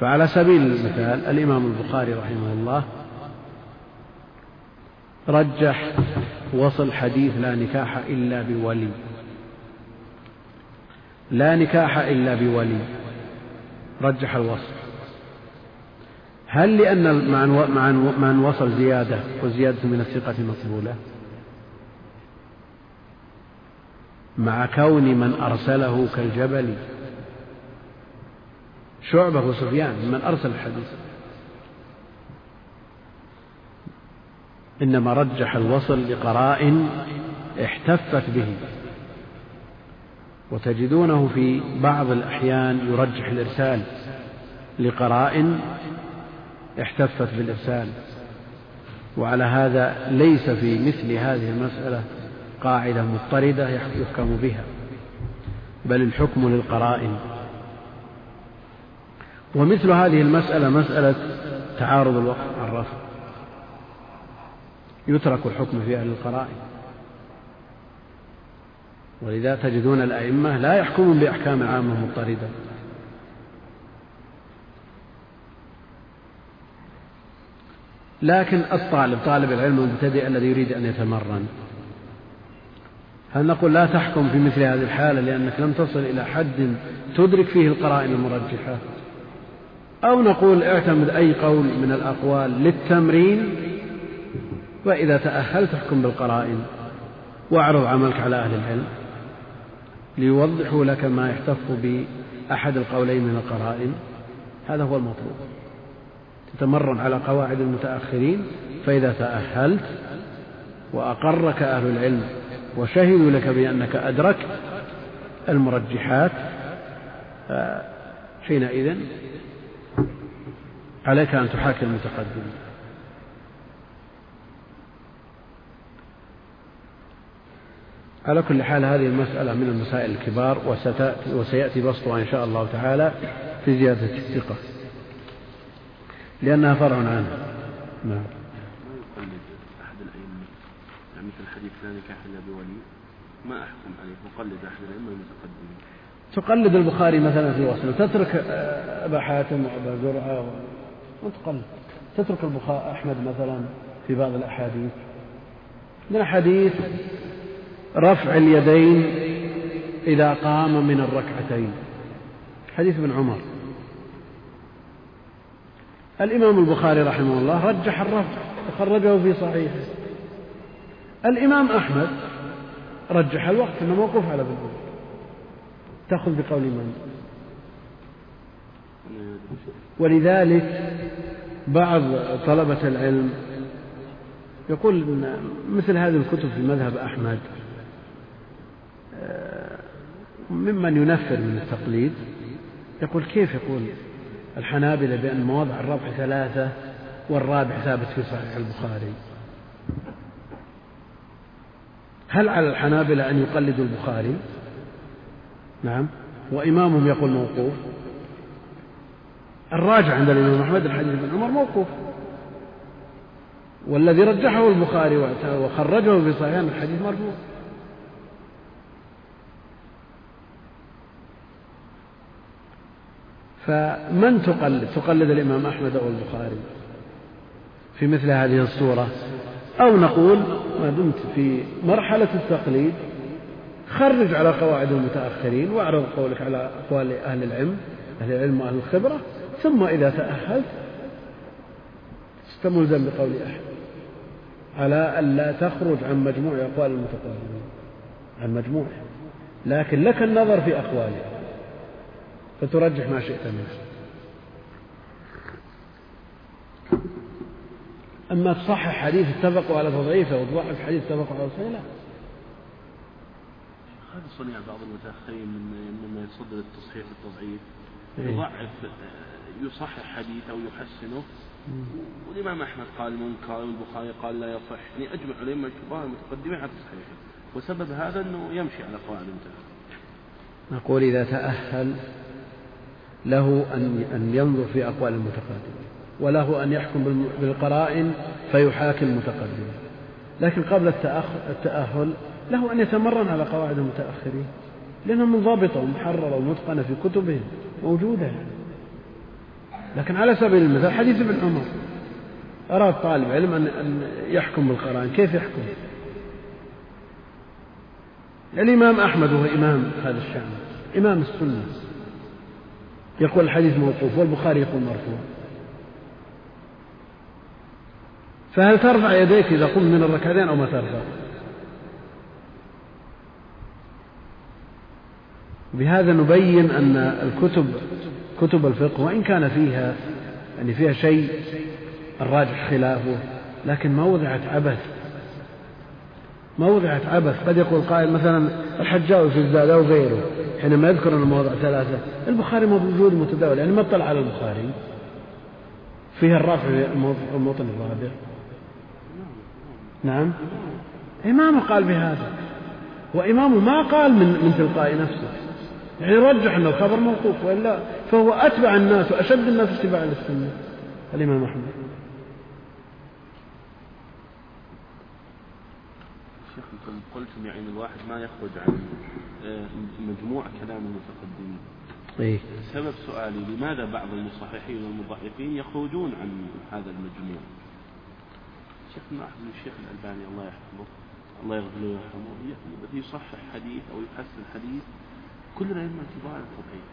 A: فعلى سبيل المثال الإمام البخاري رحمه الله رجح وصل حديث لا نكاح إلا بولي لا نكاح إلا بولي رجح الوصل هل لأن مع أن وصل زيادة وزيادة من الثقة مقبولة مع كون من أرسله كالجبل. شعبة وسفيان من أرسل الحديث. إنما رجح الوصل لقراء احتفت به. وتجدونه في بعض الأحيان يرجح الإرسال لقراء احتفت بالإرسال. وعلى هذا ليس في مثل هذه المسألة قاعدة مضطردة يحكم بها. بل الحكم للقرائن. ومثل هذه المسألة مسألة تعارض الوقف عن الرفع يترك الحكم فيها للقرائن ولذا تجدون الأئمة لا يحكمون بأحكام عامة مضطردة. لكن الطالب طالب العلم المبتدئ الذي يريد أن يتمرن. هل نقول لا تحكم في مثل هذه الحالة لأنك لم تصل إلى حد تدرك فيه القرائن المرجحة؟ أو نقول اعتمد أي قول من الأقوال للتمرين وإذا تأهلت احكم بالقرائن واعرض عملك على أهل العلم ليوضحوا لك ما يحتف بأحد القولين من القرائن. هذا هو المطلوب. تتمرن على قواعد المتأخرين فإذا تأهلت وأقرك أهل العلم وشهدوا لك بأنك أدركت المرجحات حينئذ عليك أن تحاكي المتقدمين. على كل حال هذه المسألة من المسائل الكبار وسيأتي بسطها إن شاء الله تعالى في زيادة الثقة لأنها فرع عنها نعم
C: حديث لا إلا بولي. ما أحكم عليه؟ أقلد أحد الأئمة المتقدمين.
A: تقلد البخاري مثلا في وصله تترك أبا حاتم وأبا زرعة وتقلد. تترك البخاري أحمد مثلا في بعض الأحاديث. من حديث رفع اليدين إذا قام من الركعتين. حديث ابن عمر. الإمام البخاري رحمه الله رجح الرفع وخرجه في صحيحه. الإمام أحمد رجح الوقت أنه موقوف على عمر تأخذ بقول من؟ ولذلك بعض طلبة العلم يقول إن مثل هذه الكتب في مذهب أحمد آه، ممن ينفر من التقليد يقول كيف يقول الحنابلة بأن مواضع الربح ثلاثة والرابع ثابت في صحيح البخاري؟ هل على الحنابلة أن يقلدوا البخاري؟ نعم. وإمامهم يقول موقوف. الراجع عند الإمام أحمد الحديث بن عمر موقوف. والذي رجحه البخاري وخرجه في صحيح الحديث مرفوع. فمن تقلد؟ تقلد الإمام أحمد أو البخاري في مثل هذه الصورة؟ أو نقول ما دمت في مرحلة التقليد خرج على قواعد المتأخرين واعرض قولك على أقوال أهل العلم أهل العلم وأهل الخبرة ثم إذا تأهلت استملزم بقول أحد على ألا تخرج عن مجموع أقوال المتقدمين عن مجموع لكن لك النظر في أقواله فترجح ما شئت منه أما تصحح حديث اتفقوا على تضعيفه وتضعف حديث اتفقوا على تصحيحه لا.
C: هذا صنيع بعض المتأخرين من مما يصدر التصحيح والتضعيف
A: إيه.
C: يضعف يصحح حديث أو يحسنه والإمام أحمد قال منكر والبخاري قال لا يصح. يعني أجمع الأئمة الكبار المتقدمين على تصحيحه. وسبب هذا أنه يمشي على قواعد المتأخر
A: نقول إذا تأهل له أن أن ينظر في أقوال المتقدمين. وله أن يحكم بالقرائن فيحاكم المتقدمين. لكن قبل التأهل له أن يتمرن على قواعد المتأخرين لأنها منضبطة ومحررة ومتقنة في كتبهم موجودة. لكن على سبيل المثال حديث ابن عمر أراد طالب علم أن يحكم بالقرآن كيف يحكم؟ الإمام أحمد وهو إمام هذا الشأن إمام السنة. يقول الحديث موقوف والبخاري يقول مرفوع. فهل ترفع يديك إذا قمت من الركعتين أو ما ترفع؟ بهذا نبين أن الكتب كتب الفقه وإن كان فيها يعني فيها شيء الراجح خلافه لكن ما وضعت عبث. ما وضعت عبث. قد يقول قائل مثلا الحجاوي في الزاد أو غيره حينما يذكر أن المواضع ثلاثة. البخاري موجود متداول يعني ما اطلع على البخاري. فيها الرافع الموطن الرابع. نعم. إمامه قال بهذا. وإمامه ما قال من من تلقاء نفسه. يعني رجح أن الخبر موقوف وإلا فهو أتبع الناس وأشد الناس اتباعا للسنة. الإمام أحمد.
C: شيخ قلتم يعني الواحد ما يخرج عن آه، مجموع كلام المتقدمين.
A: إيه؟
C: سبب سؤالي لماذا بعض المصححين والمضعفين يخرجون عن هذا المجموع؟ شيخنا أحمد الشيخ الألباني الله يحفظه الله يغفر له ويرحمه يصحح حديث أو يحسن حديث. كل الأئمة كبار الفقيه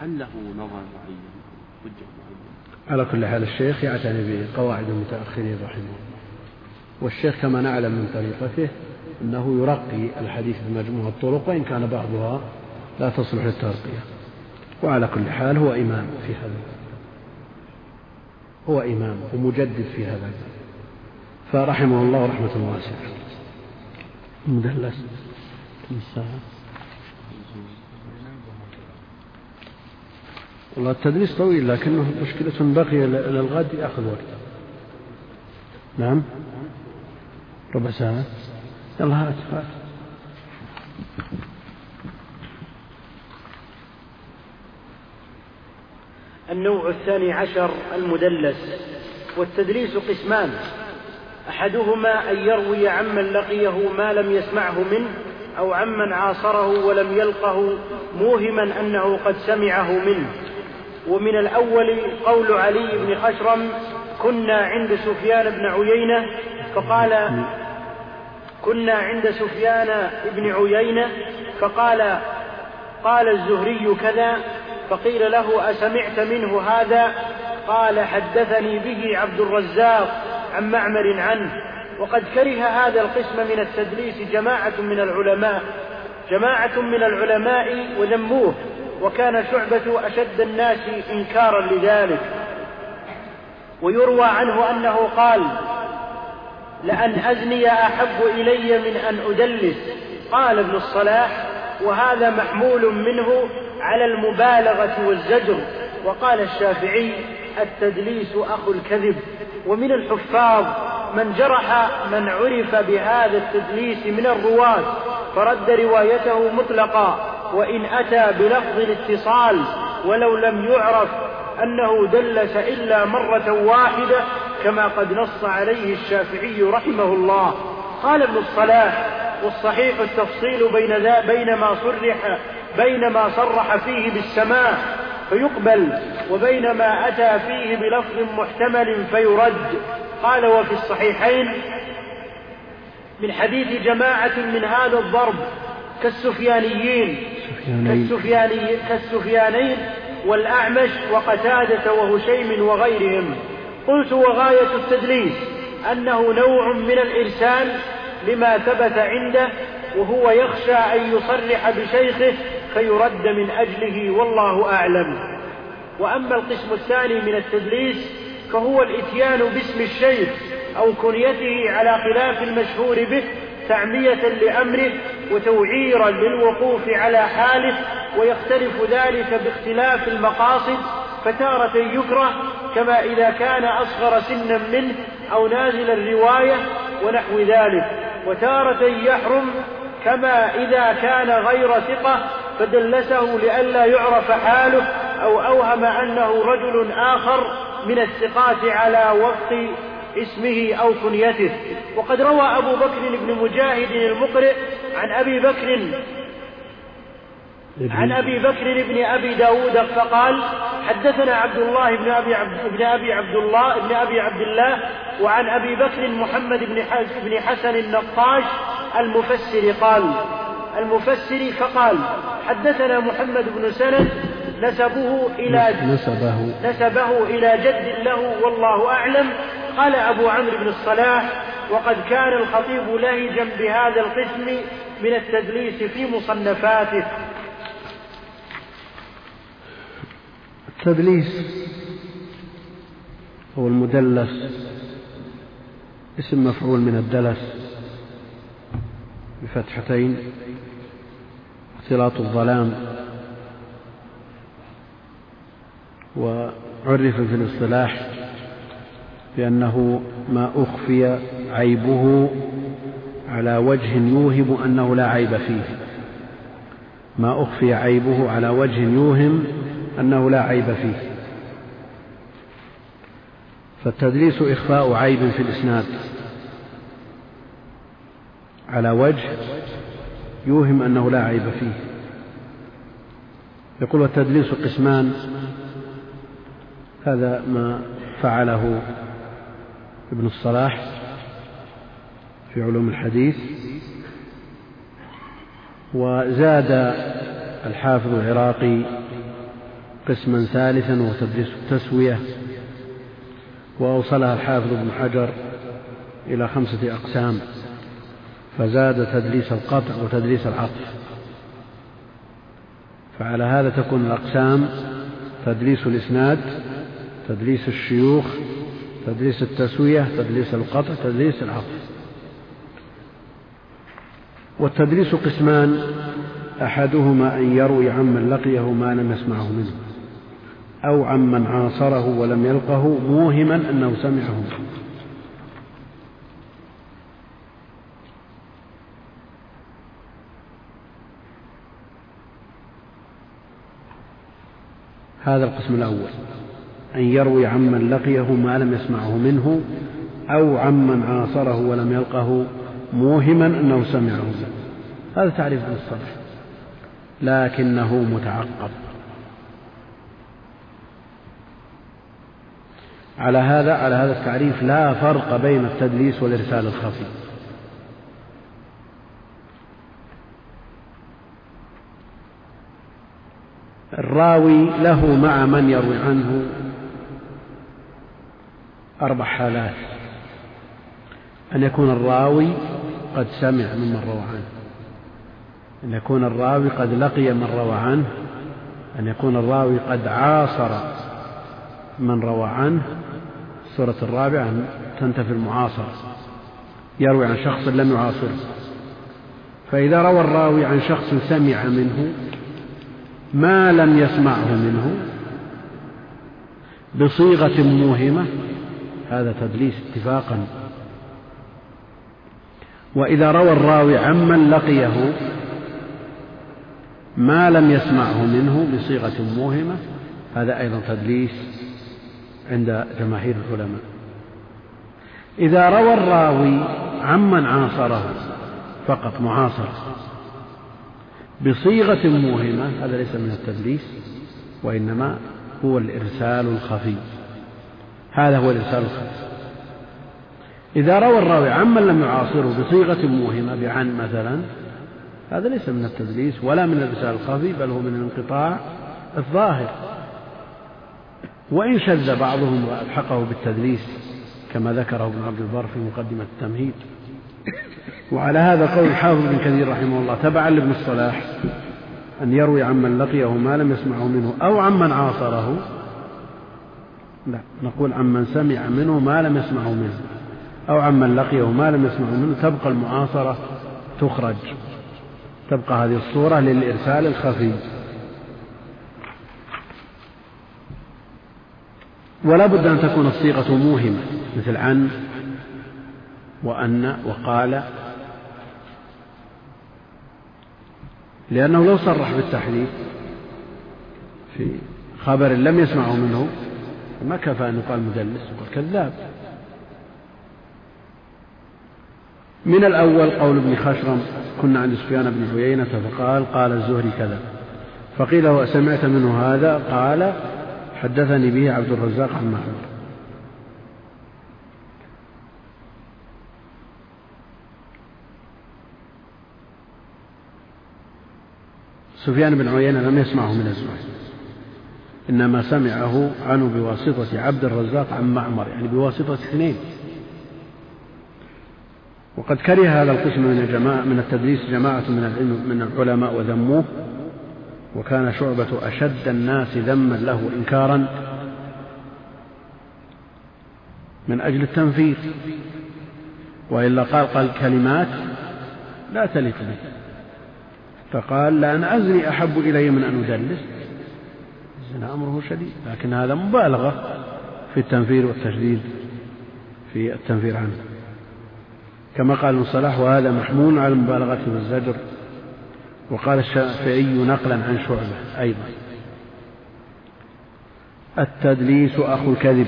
C: هل له نظر معين حجة معينة؟
A: على كل حال الشيخ يعتني بقواعد المتأخرين رحمه الله. والشيخ كما نعلم من طريقته أنه يرقي الحديث بمجموع الطرق وإن كان بعضها لا تصلح للترقية. وعلى كل حال هو إمام في هذا هو إمام ومجدد في هذا فرحمه الله رحمة واسعة. مدلس والله التدريس طويل لكنه مشكلة بقي إلى الغد يأخذ وقت. نعم؟ ربع ساعة. يلا هات هات.
B: النوع الثاني عشر المدلس. والتدليس قسمان. أحدهما أن يروي عمن لقيه ما لم يسمعه منه أو عمن عاصره ولم يلقه موهما أنه قد سمعه منه. ومن الأول قول علي بن خشرم كنا عند سفيان بن عيينة فقال كنا عند سفيان بن عيينة فقال قال الزهري كذا فقيل له أسمعت منه هذا؟ قال حدثني به عبد الرزاق. عن معمر عنه وقد كره هذا القسم من التدليس جماعة من العلماء جماعة من العلماء وذموه وكان شعبة أشد الناس إنكارا لذلك. ويروى عنه أنه قال لأن أزني أحب إلي من أن أدلس قال ابن الصلاح وهذا محمول منه على المبالغة والزجر وقال الشافعي التدليس أخو الكذب. ومن الحفاظ من جرح من عرف بهذا التدليس من الرواة فرد روايته مطلقا وإن أتى بلفظ الاتصال ولو لم يعرف أنه دلس إلا مرة واحدة كما قد نص عليه الشافعي رحمه الله. قال ابن الصلاح والصحيح التفصيل بين بين ما صرح بين ما صرح فيه بالسماع فيقبل وبين ما أتى فيه بلفظ محتمل فيرد. قال وفي الصحيحين من حديث جماعة من هذا الضرب كالسفيانيين كالسفياني كالسفيانين والأعمش وقتادة وهشيم وغيرهم. قلت وغاية التدليس أنه نوع من الإرسال لما ثبت عنده وهو يخشى أن يصرح بشيخه فيرد من أجله والله أعلم. وأما القسم الثاني من التدليس فهو الإتيان باسم الشيخ أو كنيته على خلاف المشهور به تعمية لأمره وتوعيرا للوقوف على حاله ويختلف ذلك باختلاف المقاصد فتارة يكره كما إذا كان أصغر سنا منه أو نازل الرواية ونحو ذلك. وتارة يحرم كما إذا كان غير ثقة فدلسه لئلا يعرف حاله أو أوهم أنه رجل آخر من الثقات على وفق اسمه أو كنيته. وقد روى أبو بكر بن مجاهد المقرئ عن أبي بكر عن أبي بكر بن أبي داود فقال حدثنا عبد الله بن أبي عبد, بن أبي عبد الله بن أبي عبد الله وعن أبي بكر محمد بن بن حسن النقاش المفسر قال المفسر فقال حدثنا محمد بن سند نسبه إلى
A: نسبه.
B: نسبه إلى جد له والله أعلم. قال أبو عمرو بن الصلاح وقد كان الخطيب لهجا بهذا القسم من التدليس في مصنفاته.
A: التدليس هو المدلس. اسم مفعول من الدلس بفتحتين. اختلاط الظلام وعرف في الاصطلاح بأنه ما أخفي عيبه على وجه يوهم أنه لا عيب فيه. ما أخفي عيبه على وجه يوهم أنه لا عيب فيه. فالتدليس إخفاء عيب في الإسناد على وجه يوهم أنه لا عيب فيه. يقول والتدليس قسمان هذا ما فعله ابن الصلاح في علوم الحديث وزاد الحافظ العراقي قسما ثالثا وهو تدريس التسوية وأوصلها الحافظ ابن حجر إلى خمسة أقسام. فزاد تدليس القطع وتدليس العطف. فعلى هذا تكون الأقسام تدليس الإسناد تدليس الشيوخ تدليس التسوية تدليس القطع تدليس العطف. والتدليس قسمان أحدهما أن يروي عمن لقيه ما لم يسمعه منه أو عمن عاصره ولم يلقه موهما أنه سمعه منه. هذا القسم الأول أن يروي عمن لقيه ما لم يسمعه منه أو عمن عاصره ولم يلقه موهما أنه سمعه. هذا تعريف بالصرف لكنه متعقب. على هذا على هذا التعريف لا فرق بين التدليس والإرسال الخفي الراوي له مع من يروي عنه أربع حالات. أن يكون الراوي قد سمع ممن روى عنه. أن يكون الراوي قد لقي من روى عنه. أن يكون الراوي قد عاصر من روى عنه. الصورة الرابعة تنتفي المعاصرة. يروي عن شخص لم يعاصره. فإذا روى الراوي عن شخص سمع منه ما لم يسمعه منه بصيغة موهمة هذا تدليس اتفاقا. وإذا روى الراوي عمن لقيه ما لم يسمعه منه بصيغة موهمة هذا أيضا تدليس عند جماهير العلماء. إذا روى الراوي عمن عاصره فقط معاصر بصيغة موهمة هذا ليس من التدليس وإنما هو الإرسال الخفي. هذا هو الإرسال الخفي. إذا روى الراوي عمن لم يعاصره بصيغة موهمة بعن مثلا هذا ليس من التدليس ولا من الإرسال الخفي بل هو من الانقطاع الظاهر. وإن شذ بعضهم وألحقه بالتدليس كما ذكره ابن عبد البر في مقدمة التمهيد. وعلى هذا قول الحافظ بن كثير رحمه الله تبعا لابن الصلاح أن يروي عمن لقيه ما لم يسمعه منه أو عمن عاصره. لا نقول عمن سمع منه ما لم يسمعه منه أو عمن لقيه ما لم يسمعه منه تبقى المعاصرة تخرج. تبقى هذه الصورة للإرسال الخفي. ولا بد أن تكون الصيغة موهمة مثل عن وأن وقال لأنه لو صرح بالتحريف في خبر لم يسمعه منه ما كفى أن يقال مدلس يقول كذاب. من الأول قول ابن خشرم كنا عند سفيان بن عيينة فقال قال الزهري كذا. فقيل له سمعت منه هذا؟ قال حدثني به عبد الرزاق عن معمر سفيان بن عيينة لم يسمعه من الزهري إنما سمعه عنه بواسطة عبد الرزاق عن معمر يعني بواسطة اثنين. وقد كره هذا القسم من الجماعة من التدريس جماعة من العلم من العلماء وذموه. وكان شعبة أشد الناس ذما له إنكارا من أجل التنفيذ. وإلا قال قال كلمات لا تليق به فقال لأن أزني أحب إلي من أن أدلس. الزنا أمره شديد لكن هذا مبالغة في التنفير والتشديد في التنفير عنه. كما قال ابن صلاح وهذا محمول على المبالغة والزجر وقال الشافعي نقلا عن شعبة أيضا. التدليس أخو الكذب.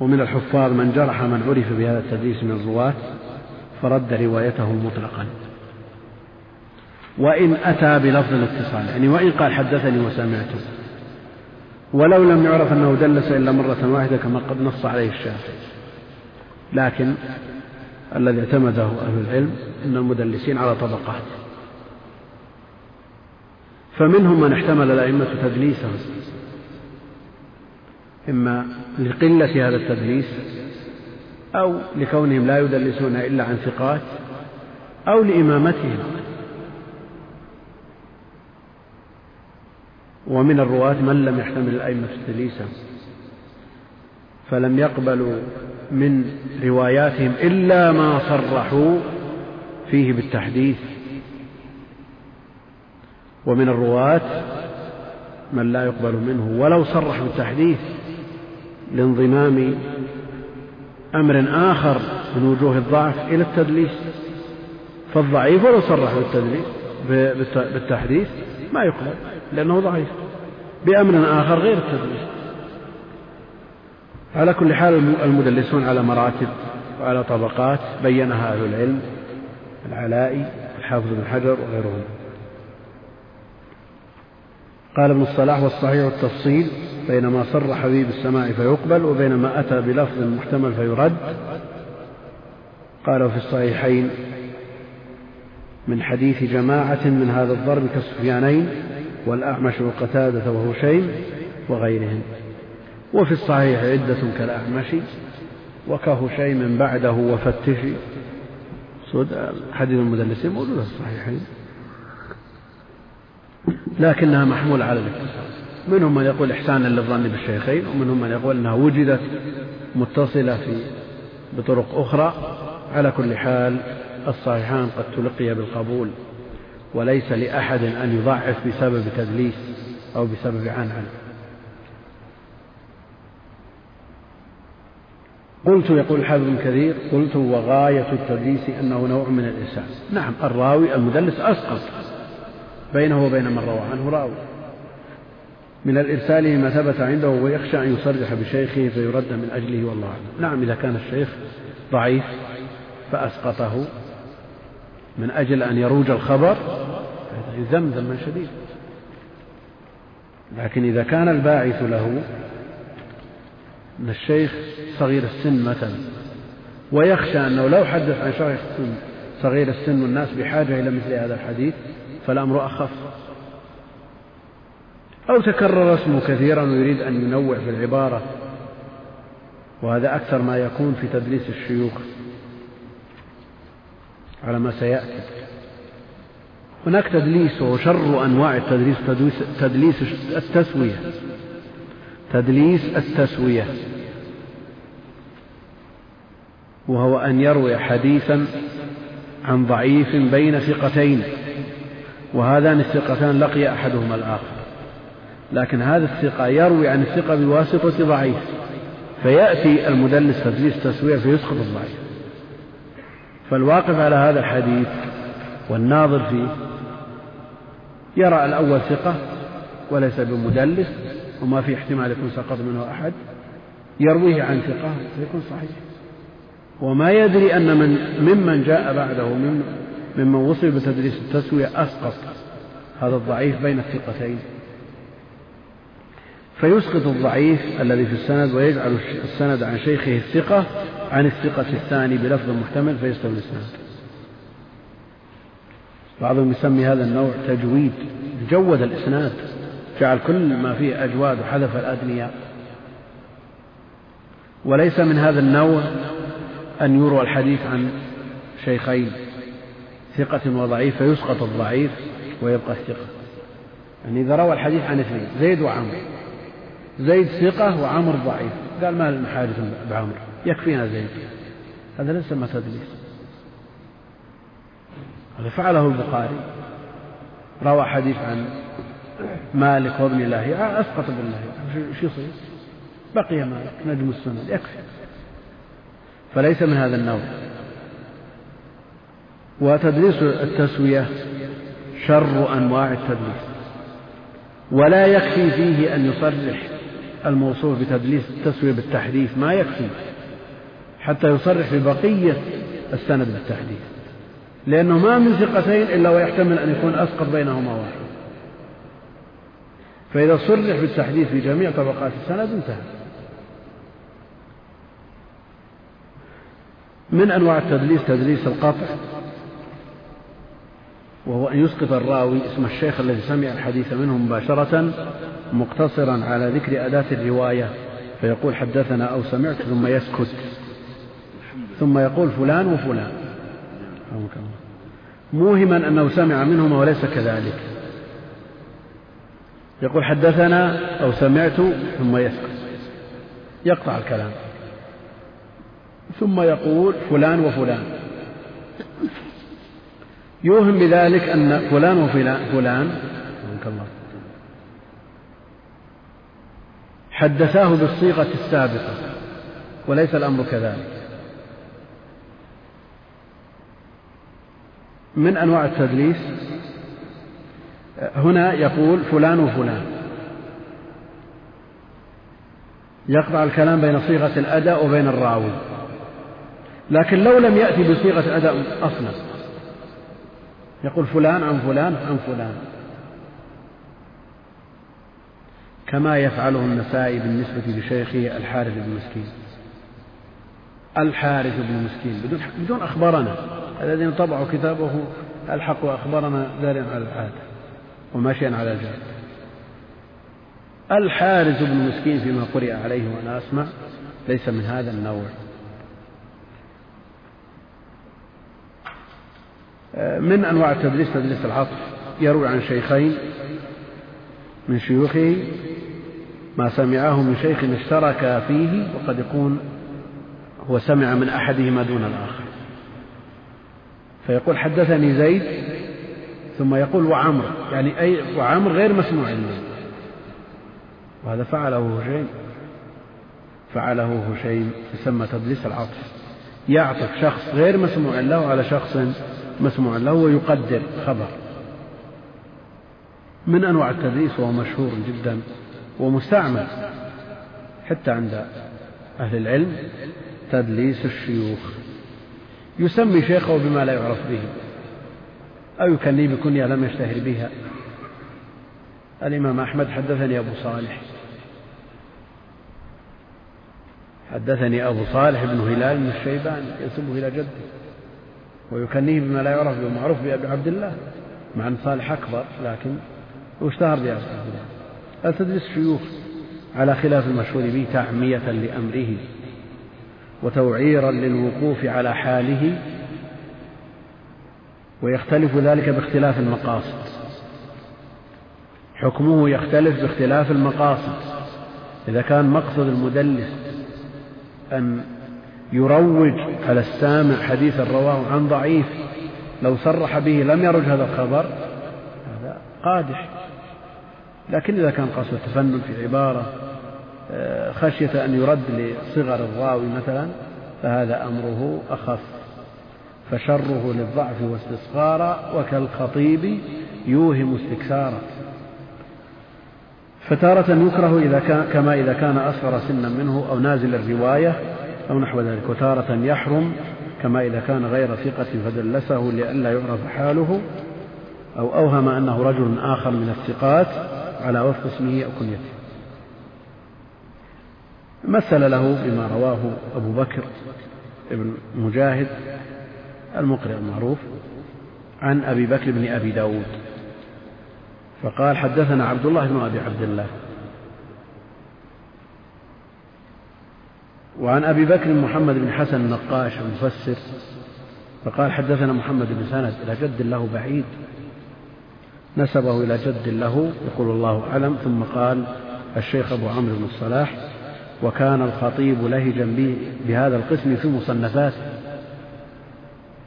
A: ومن الحفاظ من جرح من عرف بهذا التدليس من الرواة فرد روايته مطلقا. وإن أتى بلفظ الاتصال يعني وإن قال حدثني وسمعته. ولو لم يعرف أنه دلس إلا مرة واحدة كما قد نص عليه الشافعي. لكن الذي اعتمده أهل العلم أن المدلسين على طبقات. فمنهم من احتمل الأئمة تدليسه إما لقلة هذا التدليس أو لكونهم لا يدلسون إلا عن ثقات أو لإمامتهم. ومن الرواة من لم يحتمل الأئمة تدليسه فلم يقبلوا من رواياتهم إلا ما صرحوا فيه بالتحديث. ومن الرواة من لا يقبل منه ولو صرح بالتحديث لانضمام أمر آخر من وجوه الضعف إلى التدليس. فالضعيف ولو صرح بالتدليس بالتحديث ما يقبل لأنه ضعيف. بأمر آخر غير التدليس. على كل حال المدلسون على مراتب وعلى طبقات بينها أهل العلم العلائي الحافظ بن حجر وغيرهم. قال ابن الصلاح والصحيح التفصيل بين ما صرح به بالسماع فيقبل وبين ما أتى بلفظ محتمل فيرد. قال في الصحيحين من حديث جماعة من هذا الضرب كالسفيانين والأعمش وقتادة وهشيم وغيرهم. وفي الصحيح عدة كالأعمش وكهشيم بعده وفتشي حديث المدلسين موجودة في الصحيحين. لكنها محمولة على الاتصال. منهم من يقول إحسانا للظن بالشيخين ومنهم من يقول أنها وجدت متصلة في بطرق أخرى. على كل حال الصحيحان قد تلقي بالقبول وليس لأحد أن يضعف بسبب تدليس أو بسبب عنعن. قلت يقول الحافظ ابن كثير قلت وغاية التدليس أنه نوع من الإرسال نعم الراوي المدلس أسقط بينه وبين من روى عنه راوي. من الإرسال ما ثبت عنده ويخشى أن يصرح بشيخه فيرد من أجله والله أعلم. نعم إذا كان الشيخ ضعيف فأسقطه من أجل أن يروج الخبر يذم ذما شديد. لكن إذا كان الباعث له أن الشيخ صغير السن مثلا ويخشى أنه لو حدث عن شيخ صغير السن والناس بحاجة إلى مثل هذا الحديث فالأمر أخف. أو تكرر اسمه كثيرا ويريد أن ينوع في العبارة. وهذا أكثر ما يكون في تدليس الشيوخ على ما سيأتي. هناك تدليس وهو شر أنواع التدليس تدليس التسوية. تدليس التسوية. وهو أن يروي حديثا عن ضعيف بين ثقتين. وهذان الثقتان لقي أحدهما الآخر. لكن هذا الثقة يروي عن الثقة بواسطة ضعيف. فيأتي المدلس تدليس تسوية فيسقط الضعيف. فالواقف على هذا الحديث والناظر فيه يرى الأول ثقة وليس بمدلس وما في احتمال يكون سقط منه أحد. يرويه عن ثقة فيكون صحيح. وما يدري أن من ممن جاء بعده من ممن وصل بتدريس التسوية أسقط. هذا الضعيف بين الثقتين. فيسقط الضعيف الذي في السند ويجعل السند عن شيخه الثقة عن الثقة الثاني بلفظ محتمل فيستوي الإسناد بعضهم يسمي هذا النوع تجويد جود الإسناد جعل كل ما فيه أجواد وحذف الأدنياء. وليس من هذا النوع أن يروى الحديث عن شيخين ثقة وضعيف فيسقط الضعيف ويبقى الثقة. يعني إذا روى الحديث عن اثنين زيد وعمر زيد ثقة وعمر ضعيف. قال ما حاجة بعمر؟ يكفينا زيد. هذا ليس ما تدليس هذا فعله البخاري. روى حديث عن مالك وابن الله. أسقط ابن الله شو يصير؟ بقي مالك نجم السنة يكفي. فليس من هذا النوع. وتدليس التسوية شر أنواع التدليس ولا يكفي فيه أن يصرح الموصوف بتدليس التسوية بالتحديث ما يكفي حتى يصرح ببقية السند بالتحديث لأنه ما من ثقتين إلا ويحتمل أن يكون أسقط بينهما واحد. فإذا صرح بالتحديث في جميع طبقات السند انتهى. من أنواع التدليس؟ تدليس القطع وهو أن يسقط الراوي اسم الشيخ الذي سمع الحديث منه مباشرة مقتصرا على ذكر أداة الرواية فيقول حدثنا أو سمعت ثم يسكت ثم يقول فلان وفلان. موهما أنه سمع منهما وليس كذلك. يقول حدثنا أو سمعت ثم يسكت. يقطع الكلام. ثم يقول فلان وفلان. يوهم بذلك أن فلان وفلان فلان الله حدثاه بالصيغة السابقة وليس الأمر كذلك. من أنواع التدليس؟ هنا يقول فلان وفلان. يقطع الكلام بين صيغة الأداء وبين الراوي. لكن لو لم يأتي بصيغة الأداء أصلا يقول فلان عن فلان عن فلان. كما يفعله النسائي بالنسبة لشيخه الحارث بن مسكين. الحارث بن مسكين. بدون بدون أخبرنا الذين طبعوا كتابه الحق وأخبرنا دار على العادة وماشيا على الجاد الحارث بن مسكين فيما قرئ عليه وأنا أسمع ليس من هذا النوع. من أنواع التدريس تدريس العطف يروي عن شيخين. من شيوخه ما سمعه من شيخ اشترك فيه وقد يكون هو سمع من أحدهما دون الآخر. فيقول حدثني زيد ثم يقول وعمر يعني أي وعمر غير مسموع له وهذا فعله هشيم. فعله هشيم يسمى تدليس العطف. يعطف شخص غير مسموع له على شخص مسموع له ويقدر خبر. من أنواع التدليس وهو مشهور جدا ومستعمل حتى عند أهل العلم تدليس الشيوخ. يسمي شيخه بما لا يعرف به أو يكنيه بكنية لم يشتهر بها. الإمام أحمد حدثني أبو صالح. حدثني أبو صالح بن هلال بن الشيباني ينسبه إلى جده. ويكنيه بما لا يعرف به معروف بأبي عبد الله مع أن صالح أكبر لكن واشتهر الله لا تدرس الشيوخ على خلاف المشهور به تعمية لأمره وتوعيرا للوقوف على حاله؟ ويختلف ذلك باختلاف المقاصد. حكمه يختلف باختلاف المقاصد. إذا كان مقصد المدلس أن يروج على السامع حديثا رواه عن ضعيف لو صرح به لم يرج هذا الخبر هذا قادح. لكن إذا كان قصد التفنن في عبارة آه، خشية أن يرد لصغر الراوي مثلا فهذا أمره أخف. فشره للضعف واستصغارا وكالخطيب يوهم استكثارا فتارة يكره إذا كان كما إذا كان أصغر سنا منه أو نازل الرواية أو نحو ذلك. وتارة يحرم كما إذا كان غير ثقة فدلسه لئلا يعرف حاله أو أوهم أنه رجل آخر من الثقات على وفق اسمه أو كنيته. مثل له بما رواه أبو بكر ابن مجاهد المقرئ المعروف عن أبي بكر بن أبي داود. فقال حدثنا عبد الله بن أبي عبد الله. وعن أبي بكر محمد بن حسن النقاش المفسر. فقال حدثنا محمد بن سند إلى جد له بعيد. نسبه إلى جد له يقول الله أعلم ثم قال الشيخ أبو عمرو بن الصلاح وكان الخطيب لهجا بهذا القسم في مصنفاته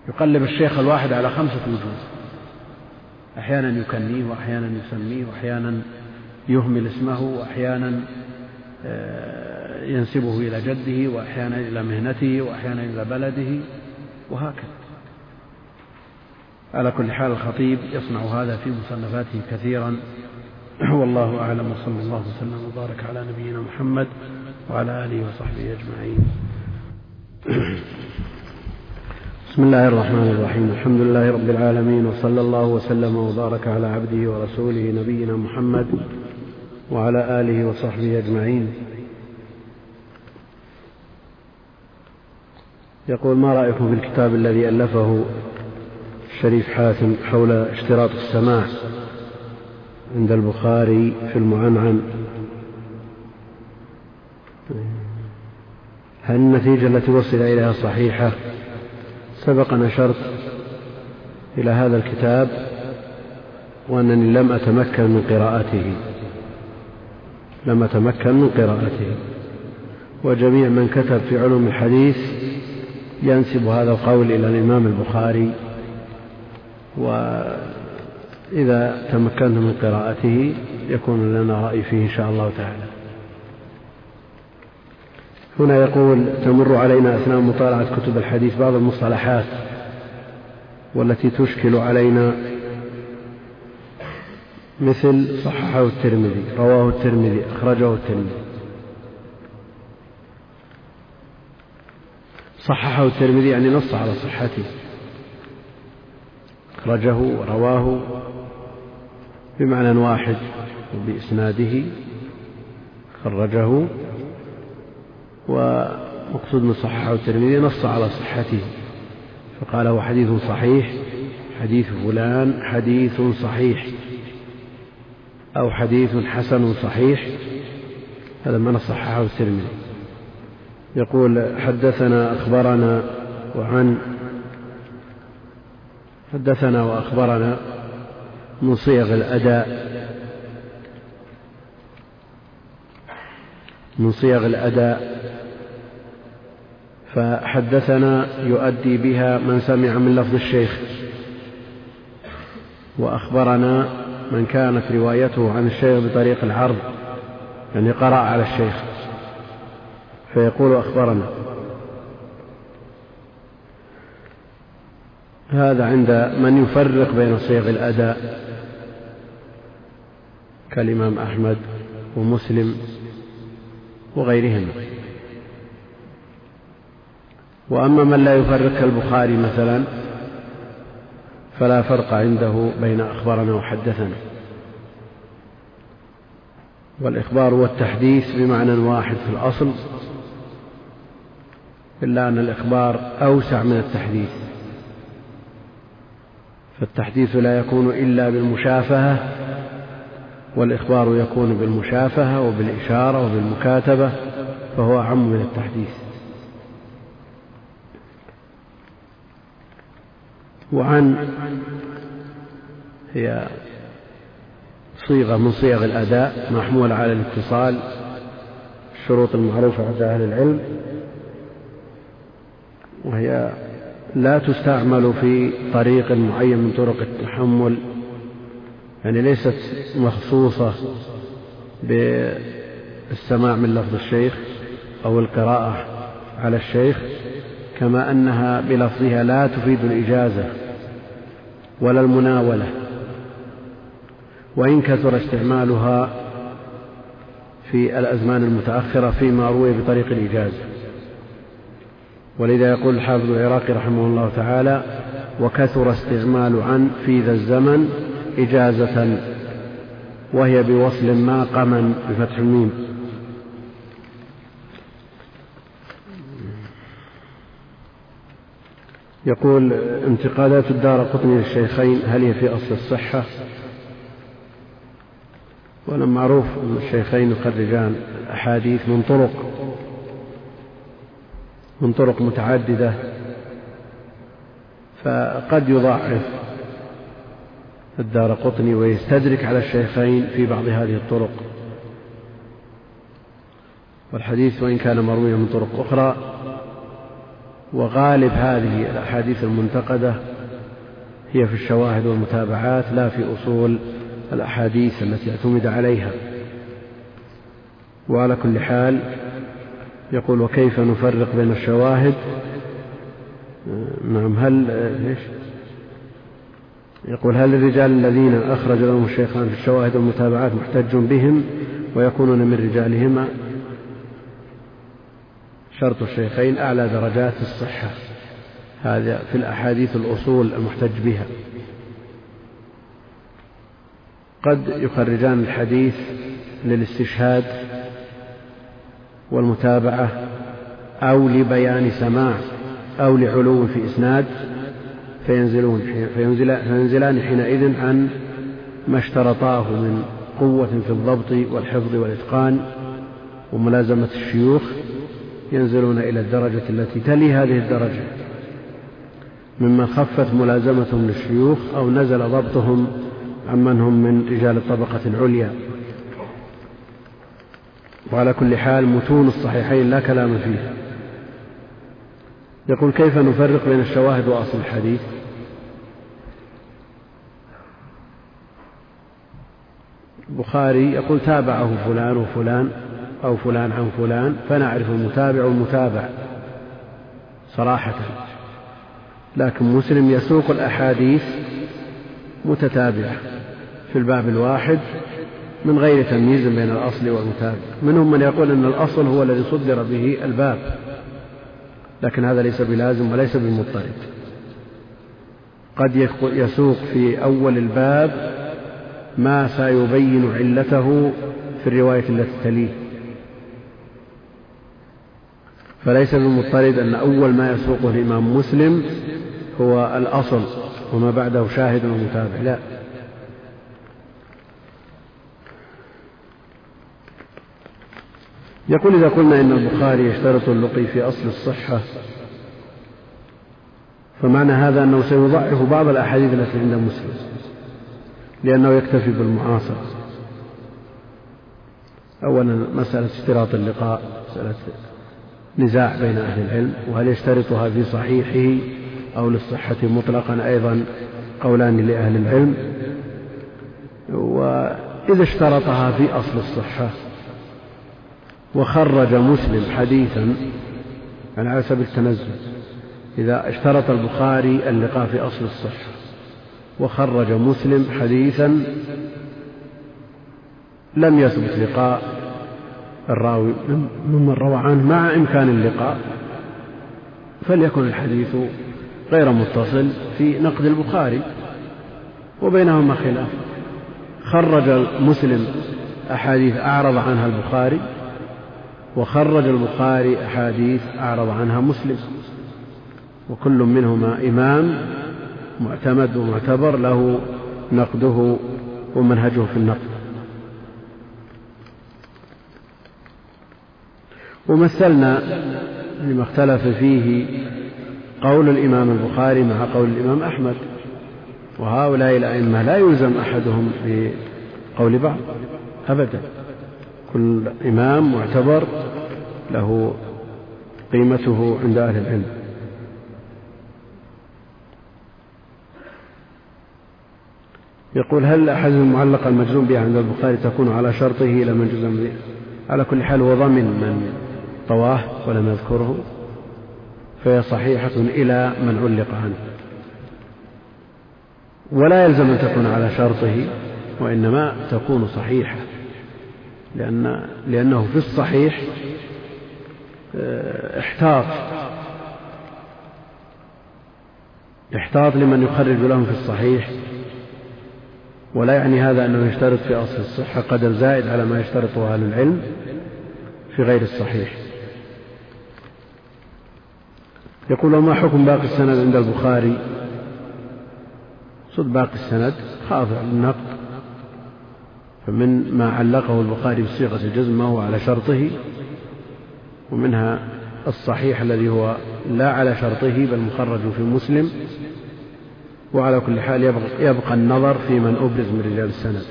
A: يقلب الشيخ الواحد على خمسة وجوه أحيانا يكنيه وأحيانا يسميه وأحيانا يهمل اسمه وأحيانا آه، ينسبه إلى جده وأحيانا إلى مهنته وأحيانا إلى بلده وهكذا. على كل حال الخطيب يصنع هذا في مصنفاته كثيرا. والله أعلم وصلى الله وسلم وبارك على نبينا محمد وعلى آله وصحبه أجمعين. بسم الله الرحمن الرحيم. الحمد لله رب العالمين وصلى الله وسلم وبارك على عبده ورسوله نبينا محمد وعلى آله وصحبه أجمعين. يقول ما رأيكم في الكتاب الذي ألفه الشريف حاتم حول اشتراط السماع عند البخاري في المعنعن. هل النتيجة التي وصل إليها صحيحة؟ سبق نشرت إلى هذا الكتاب وأنني لم أتمكن من قراءته. لم أتمكن من قراءته. وجميع من كتب في علوم الحديث ينسب هذا القول إلى الإمام البخاري. وإذا تمكنت من قراءته يكون لنا رأي فيه إن شاء الله تعالى. هنا يقول تمر علينا أثناء مطالعة كتب الحديث بعض المصطلحات والتي تشكل علينا مثل صححه الترمذي رواه الترمذي أخرجه الترمذي. صححه الترمذي يعني نص على صحته. أخرجه ورواه بمعنى واحد وبإسناده خرجه ومقصود من صححه الترمذي نص على صحته فقال هو حديث صحيح حديث فلان حديث صحيح أو حديث حسن صحيح هذا ما صححه الترمذي. يقول حدثنا أخبرنا وعن حدثنا وأخبرنا من صيغ الأداء. من صيغ الأداء. فحدثنا يؤدي بها من سمع من لفظ الشيخ. وأخبرنا من كانت روايته عن الشيخ بطريق العرض يعني قرأ على الشيخ. فيقول أخبرنا. هذا عند من يفرق بين صيغ الأداء كالإمام أحمد ومسلم وغيرهم. وأما من لا يفرق كالبخاري مثلا فلا فرق عنده بين أخبرنا وحدثنا. والإخبار والتحديث بمعنى واحد في الأصل إلا أن الإخبار أوسع من التحديث. فالتحديث لا يكون إلا بالمشافهة والإخبار يكون بالمشافهة وبالإشارة وبالمكاتبة فهو أعم من التحديث. وعن هي صيغة من صيغ الأداء محمولة على الاتصال الشروط المعروفة عند أهل العلم وهي لا تستعمل في طريق معين من طرق التحمل يعني ليست مخصوصة بالسماع من لفظ الشيخ أو القراءة على الشيخ كما أنها بلفظها لا تفيد الإجازة ولا المناولة. وإن كثر استعمالها في الأزمان المتأخرة فيما روي بطريق الإجازة. ولذا يقول الحافظ العراقي رحمه الله تعالى وكثر استعمال عن في ذا الزمن إجازة وهي بوصل ما قمن بفتح الميم. يقول انتقادات الدار قطني للشيخين هل هي في أصل الصحة؟ ولم معروف أن الشيخين يخرجان أحاديث من طرق من طرق متعددة فقد يضعف الدار قطني ويستدرك على الشيخين في بعض هذه الطرق. والحديث وإن كان مرويا من طرق أخرى وغالب هذه الأحاديث المنتقدة هي في الشواهد والمتابعات لا في أصول الأحاديث التي اعتمد عليها. وعلى كل حال يقول وكيف نفرق بين الشواهد؟ نعم هل ليش؟ يقول هل الرجال الذين أخرج لهم الشيخان في الشواهد والمتابعات محتج بهم ويكونون من رجالهما؟ شرط الشيخين أعلى درجات الصحة. هذا في الأحاديث الأصول المحتج بها. قد يخرجان الحديث للاستشهاد والمتابعة أو لبيان سماع أو لعلو في إسناد فينزلون فينزلان حينئذ عن ما اشترطاه من قوة في الضبط والحفظ والإتقان وملازمة الشيوخ ينزلون إلى الدرجة التي تلي هذه الدرجة. ممن خفت ملازمتهم للشيوخ أو نزل ضبطهم عمن هم من رجال الطبقة العليا وعلى كل حال متون الصحيحين لا كلام فيها يقول كيف نفرق بين الشواهد وأصل الحديث؟ البخاري يقول تابعه فلان وفلان أو فلان عن فلان فنعرف المتابع والمتابع صراحة. لكن مسلم يسوق الأحاديث متتابعة في الباب الواحد من غير تمييز بين الأصل والمتابع منهم من يقول أن الأصل هو الذي صدر به الباب لكن هذا ليس بلازم وليس بمضطرد. قد يسوق في أول الباب ما سيبين علته في الرواية التي تليه. فليس بالمضطرد أن أول ما يسوقه الإمام مسلم هو الأصل وما بعده شاهد ومتابع. لا. يقول إذا قلنا إن البخاري يشترط اللقي في أصل الصحة فمعنى هذا أنه سيضعف بعض الأحاديث التي عند مسلم لأنه يكتفي بالمعاصرة. أولا مسألة اشتراط اللقاء مسألة نزاع بين أهل العلم وهل يشترطها في صحيحه أو للصحة مطلقا أيضا قولان لأهل العلم؟ وإذا اشترطها في أصل الصحة وخرج مسلم حديثا على سبيل التنزل إذا اشترط البخاري اللقاء في أصل الصحة وخرج مسلم حديثا لم يثبت لقاء الراوي ممن روى عنه مع إمكان اللقاء. فليكن الحديث غير متصل في نقد البخاري وبينهما خلاف. خرج مسلم أحاديث أعرض عنها البخاري وخرج البخاري أحاديث أعرض عنها مسلم. وكل منهما إمام معتمد ومعتبر له نقده ومنهجه في النقد. ومثلنا لما اختلف فيه قول الإمام البخاري مع قول الإمام أحمد. وهؤلاء الأئمة لا يلزم أحدهم بقول بعض أبدا. كل إمام معتبر له قيمته عند أهل العلم. يقول هل الأحاديث المعلقة المجزوم بها عند البخاري تكون على شرطه إلى من جزم به على كل حال هو من طواه ولم يذكره فهي صحيحة إلى من علق عنه. ولا يلزم أن تكون على شرطه وإنما تكون صحيحة. لأن لأنه في الصحيح آه، احتاط. احتاط لمن يخرج لهم في الصحيح. ولا يعني هذا أنه يشترط في أصل الصحة قدر زائد على ما يشترطه أهل العلم في غير الصحيح. يقول وما حكم باقي السند عند البخاري؟ صد باقي السند خاضع للنقد فمن ما علقه البخاري بصيغة الجزم ما هو على شرطه ومنها الصحيح الذي هو لا على شرطه بل مخرج في مسلم وعلى كل حال يبقى, يبقى النظر في من أبرز من رجال السند.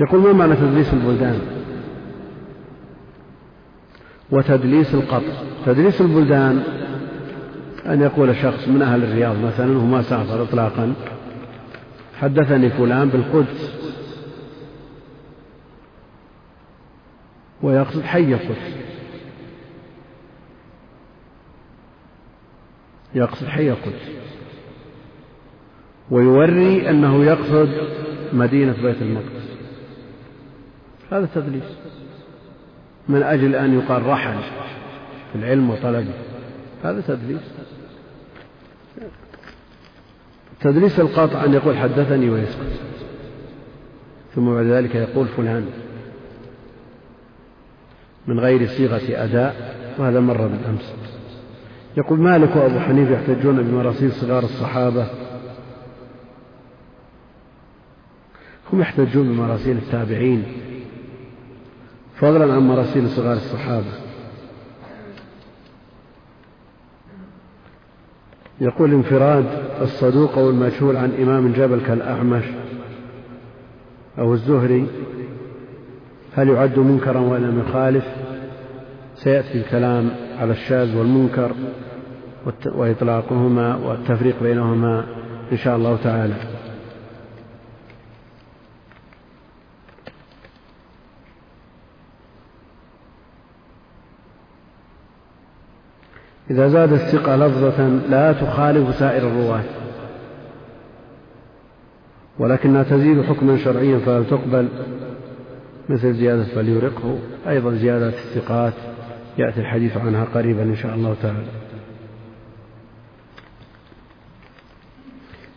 A: يقول ما معنى تدليس البلدان؟ وتدليس القطع. تدليس البلدان أن يقول شخص من أهل الرياض مثلا وما سافر إطلاقا حدثني فلان بالقدس. ويقصد حي القدس. يقصد حي القدس. ويوري أنه يقصد مدينة بيت المقدس. هذا تدليس. من أجل أن يقال رحل في العلم وطلبه. هذا تدليس. تدليس القاطع أن يقول حدثني ويسكت. ثم بعد ذلك يقول فلان من غير صيغة أداء وهذا مر بالأمس. يقول مالك وأبو حنيفة يحتجون بمراسيل صغار الصحابة. هم يحتجون بمراسيل التابعين. فضلا عن مراسيل صغار الصحابة. يقول انفراد الصدوق أو المجهول عن إمام جبل كالأعمش أو الزهري هل يعد منكرا وإن لم يخالف سيأتي الكلام على الشاذ والمنكر وإطلاقهما والتفريق بينهما إن شاء الله تعالى. إذا زاد الثقة لفظة لا تخالف سائر الرواة ولكنها تزيد حكما شرعيا فهل تقبل؟ مثل زيادة فليرقه أيضا زيادة الثقات يأتي الحديث عنها قريبا إن شاء الله تعالى.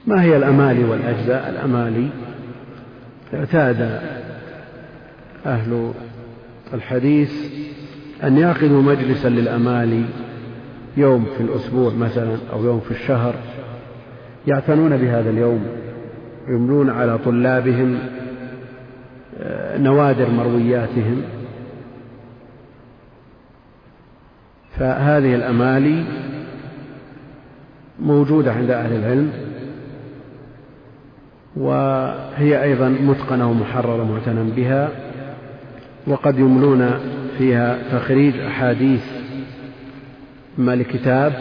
A: ما هي الأمالي والأجزاء؟ الأمالي اعتاد أهل الحديث أن يعقدوا مجلسا للأمالي يوم في الأسبوع مثلا أو يوم في الشهر يعتنون بهذا اليوم يملون على طلابهم آه، نوادر مروياتهم. فهذه الأمالي موجودة عند أهل العلم وهي أيضا متقنة ومحررة معتنى بها وقد يملون فيها تخريج أحاديث إما لكتاب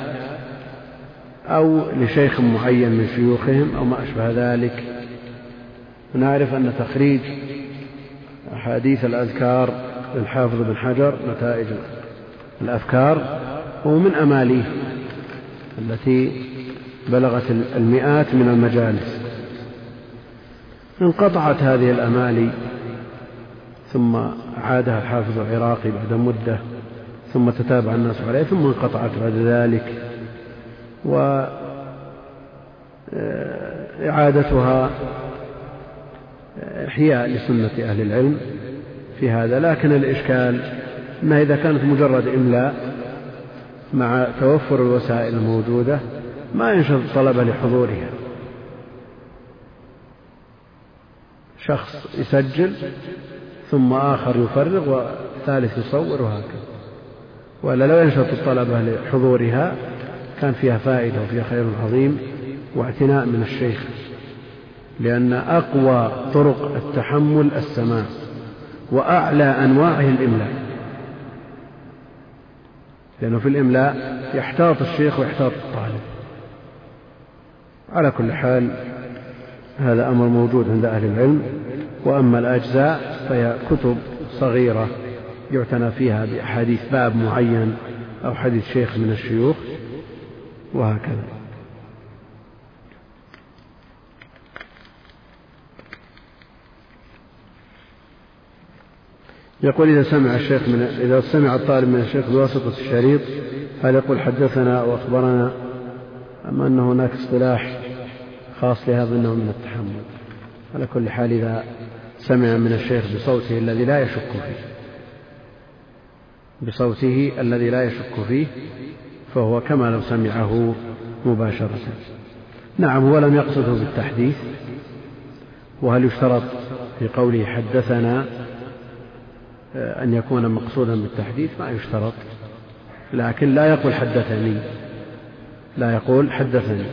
A: أو لشيخ معين من شيوخهم أو ما أشبه ذلك. نعرف أن تخريج أحاديث الأذكار للحافظ بن حجر نتائج الأفكار هو من أماليه التي بلغت المئات من المجالس. انقطعت هذه الأمالي ثم عادها الحافظ العراقي بعد مدة ثم تتابع الناس عليه ثم انقطعت بعد ذلك. وإعادتها إحياء لسنة أهل العلم في هذا. لكن الإشكال أنها إذا كانت مجرد إملاء مع توفر الوسائل الموجودة ما ينشط الطلبة لحضورها. شخص يسجل ثم آخر يفرغ وثالث يصور وهكذا. وإلا لو ينشط الطلبة لحضورها كان فيها فائدة وفيها خير عظيم واعتناء من الشيخ لأن أقوى طرق التحمل السماع وأعلى أنواعه الإملاء. لأنه في الإملاء يحتاط الشيخ ويحتاط الطالب. على كل حال هذا أمر موجود عند أهل العلم وأما الأجزاء فهي كتب صغيرة يعتنى فيها بأحاديث باب معين أو حديث شيخ من الشيوخ وهكذا. يقول إذا سمع الشيخ من إذا سمع الطالب من الشيخ بواسطة الشريط هل يقول حدثنا أو أخبرنا أم أن هناك اصطلاح خاص لهذا النوع من التحمل؟ على كل حال إذا سمع من الشيخ بصوته الذي لا يشك فيه. بصوته الذي لا يشك فيه فهو كما لو سمعه مباشرة. نعم هو لم يقصده بالتحديث وهل يشترط في قوله حدثنا آه، أن يكون مقصودا بالتحديث؟ ما يشترط. لكن لا يقول حدثني. لا يقول حدثني.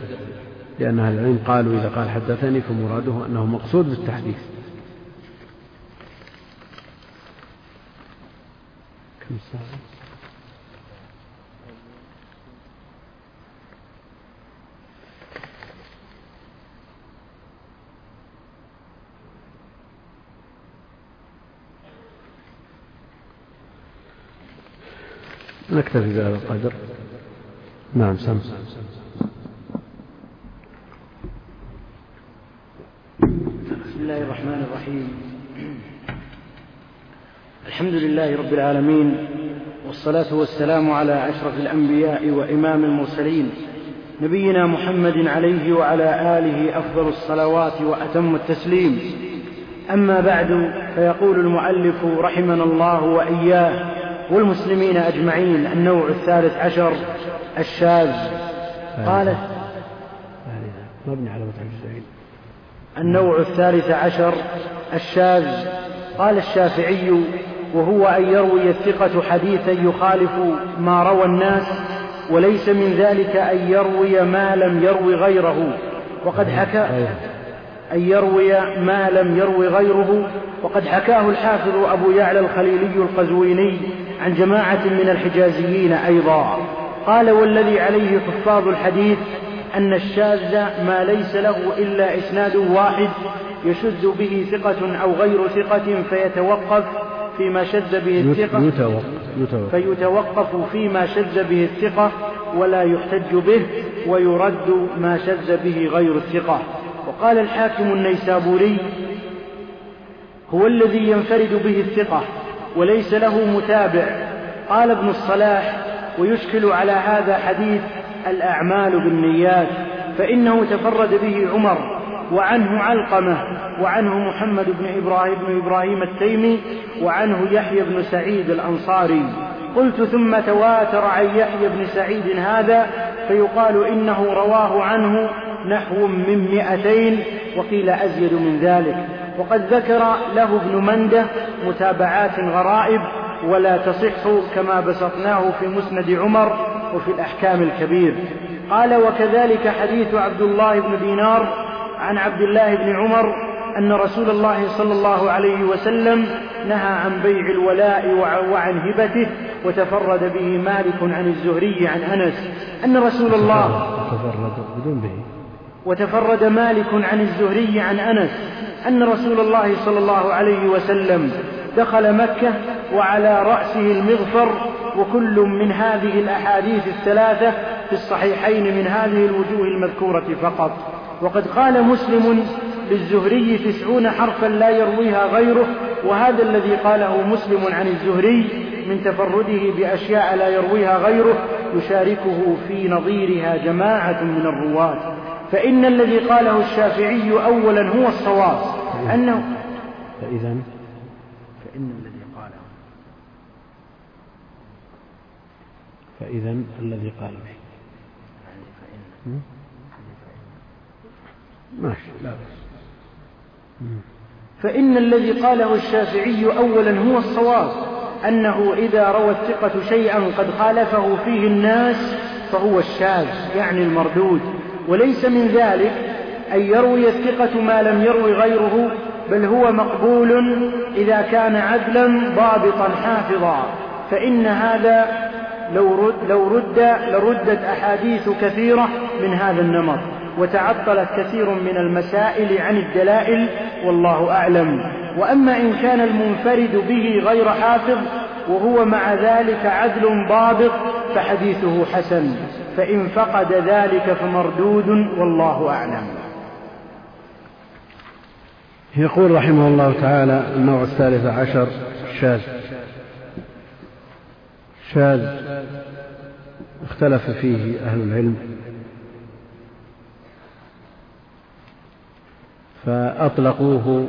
A: لأن أهل العلم قالوا إذا قال حدثني فمراده أنه مقصود بالتحديث. كم ساعة؟ نكتفي بهذا القدر. نعم سم
B: بسم الله الرحمن الرحيم. الحمد لله رب العالمين والصلاة والسلام على أشرف الأنبياء وإمام المرسلين نبينا محمد عليه وعلى آله أفضل الصلوات وأتم التسليم. أما بعد فيقول المؤلف رحمنا الله وإياه والمسلمين أجمعين النوع الثالث عشر الشاذ. قال
A: مبني على
B: النوع الثالث عشر الشاذ. قال الشافعي وهو أن يروي الثقة حديثا يخالف ما روى الناس وليس من ذلك أن يروي ما لم يروي غيره. وقد حكى أن يروي ما لم يروي غيره. وقد حكاه الحافظ أبو يعلى الخليلي القزويني عن جماعة من الحجازيين أيضا. قال والذي عليه حفاظ الحديث أن الشاذ ما ليس له إلا إسناد واحد يشذ به ثقة أو غير ثقة فيتوقف فيما شذ به الثقة يتوقف فيتوقف فيما شذ به الثقة ولا يحتج به ويرد ما شذ به غير الثقة. وقال الحاكم النيسابوري هو الذي ينفرد به الثقة وليس له متابع. قال ابن الصلاح ويشكل على هذا حديث الأعمال بالنيات فإنه تفرد به عمر. وعنه علقمة وعنه محمد بن إبراهيم بن إبراهيم التيمي وعنه يحيى بن سعيد الأنصاري. قلت ثم تواتر عن يحيى بن سعيد هذا فيقال إنه رواه عنه نحو من مئتين وقيل أزيد من ذلك. وقد ذكر له ابن منده متابعات غرائب ولا تصح كما بسطناه في مسند عمر وفي الأحكام الكبير. قال وكذلك حديث عبد الله بن دينار عن عبد الله بن عمر أن رسول الله صلى الله عليه وسلم نهى عن بيع الولاء وعن هبته وتفرد به مالك عن الزهري عن أنس أن رسول الله
A: تفرد بدون به.
B: وتفرد مالك عن الزهري عن أنس أن رسول الله صلى الله عليه وسلم دخل مكة وعلى رأسه المغفر وكل من هذه الأحاديث الثلاثة في الصحيحين من هذه الوجوه المذكورة فقط. وقد قال مسلم للزهري تسعون حرفا لا يرويها غيره وهذا الذي قاله مسلم عن الزهري من تفرده بأشياء لا يرويها غيره يشاركه في نظيرها جماعة من الرواة. فإن الذي قاله الشافعي أولا هو الصواب. أنه
A: فإذا؟
B: فإن الذي قاله.
A: فإذا الذي قال به. ماشي. لا
B: فإن الذي قاله الشافعي أولا هو الصواب أنه إذا روى الثقة شيئا قد خالفه فيه الناس فهو الشاذ يعني المردود. وليس من ذلك أن يروي الثقة ما لم يروي غيره بل هو مقبول إذا كان عدلا ضابطا حافظا. فإن هذا لو رد, لو رد لردت أحاديث كثيرة من هذا النمط. وتعطلت كثير من المسائل عن الدلائل والله أعلم. وأما إن كان المنفرد به غير حافظ وهو مع ذلك عدل ضابط فحديثه حسن. فإن فقد ذلك فمردود والله أعلم.
A: يقول رحمه الله تعالى النوع الثالث عشر شاذ. شاذ. اختلف فيه أهل العلم. فأطلقوه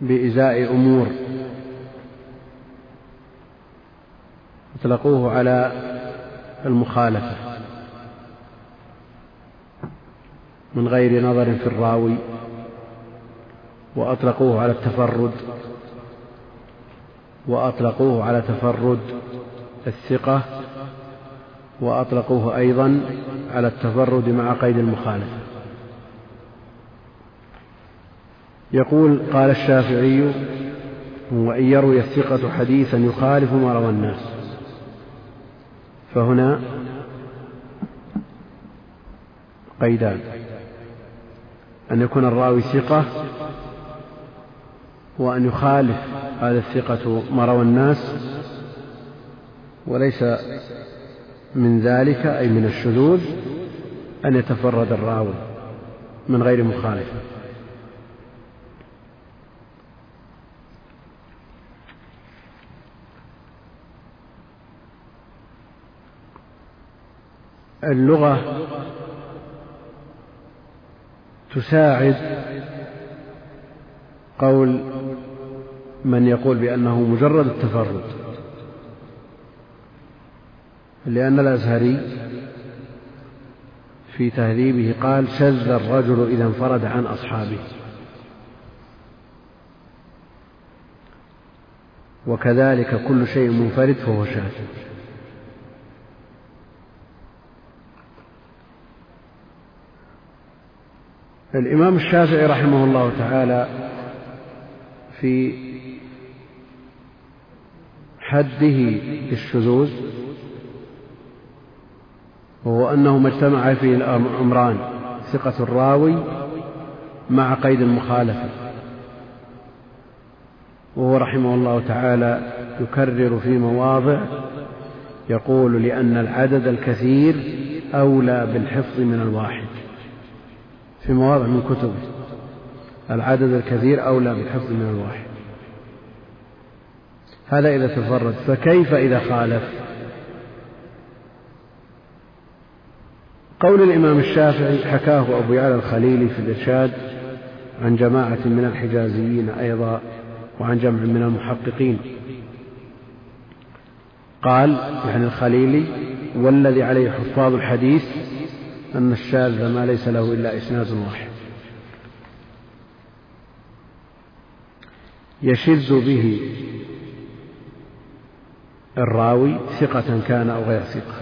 A: بإزاء أمور. أطلقوه على المخالفة من غير نظر في الراوي وأطلقوه على التفرد وأطلقوه على تفرد الثقة وأطلقوه أيضا على التفرد مع قيد المخالفة. يقول قال الشافعي وإن يروي الثقة حديثا يخالف ما روى الناس. فهنا قيدان. أن يكون الراوي ثقة وأن يخالف هذا الثقة ما روى الناس وليس من ذلك أي من الشذوذ أن يتفرد الراوي من غير مخالفة. اللغة تساعد قول من يقول بأنه مجرد التفرد لأن الأزهري في تهذيبه قال شذ الرجل إذا انفرد عن أصحابه. وكذلك كل شيء منفرد فهو شاذ. الإمام الشافعي رحمه الله تعالى في حده الشذوذ وهو أنه ما اجتمع فيه الأمران ثقة الراوي مع قيد المخالفة. وهو رحمه الله تعالى يكرر في مواضع يقول لأن العدد الكثير أولى بالحفظ من الواحد. في مواضع من كتبه. العدد الكثير أولى بالحفظ من الواحد. هذا إذا تفرد. فكيف إذا خالف؟ قول الإمام الشافعي حكاه أبو يعلى الخليلي في الإرشاد عن جماعة من الحجازيين أيضا وعن جمع من المحققين. قال يعني الخليلي والذي عليه حفاظ الحديث أن الشاذ ما ليس له إلا إسناد واحد. يشذ به الراوي ثقة كان أو غير ثقة.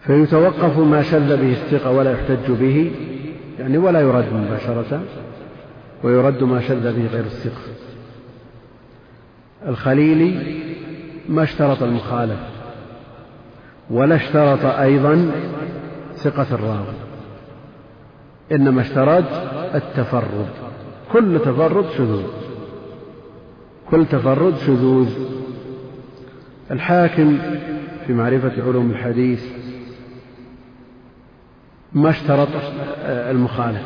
A: فيتوقف ما شذ به الثقة ولا يحتج به يعني ولا يرد مباشرة ويرد ما شذ به غير الثقة. الخليلي ما اشترط المخالف ولا اشترط أيضا ثقة الراوي. إنما اشترط التفرد. كل تفرد شذوذ. كل تفرد شذوذ. الحاكم في معرفة علوم الحديث ما اشترط المخالف.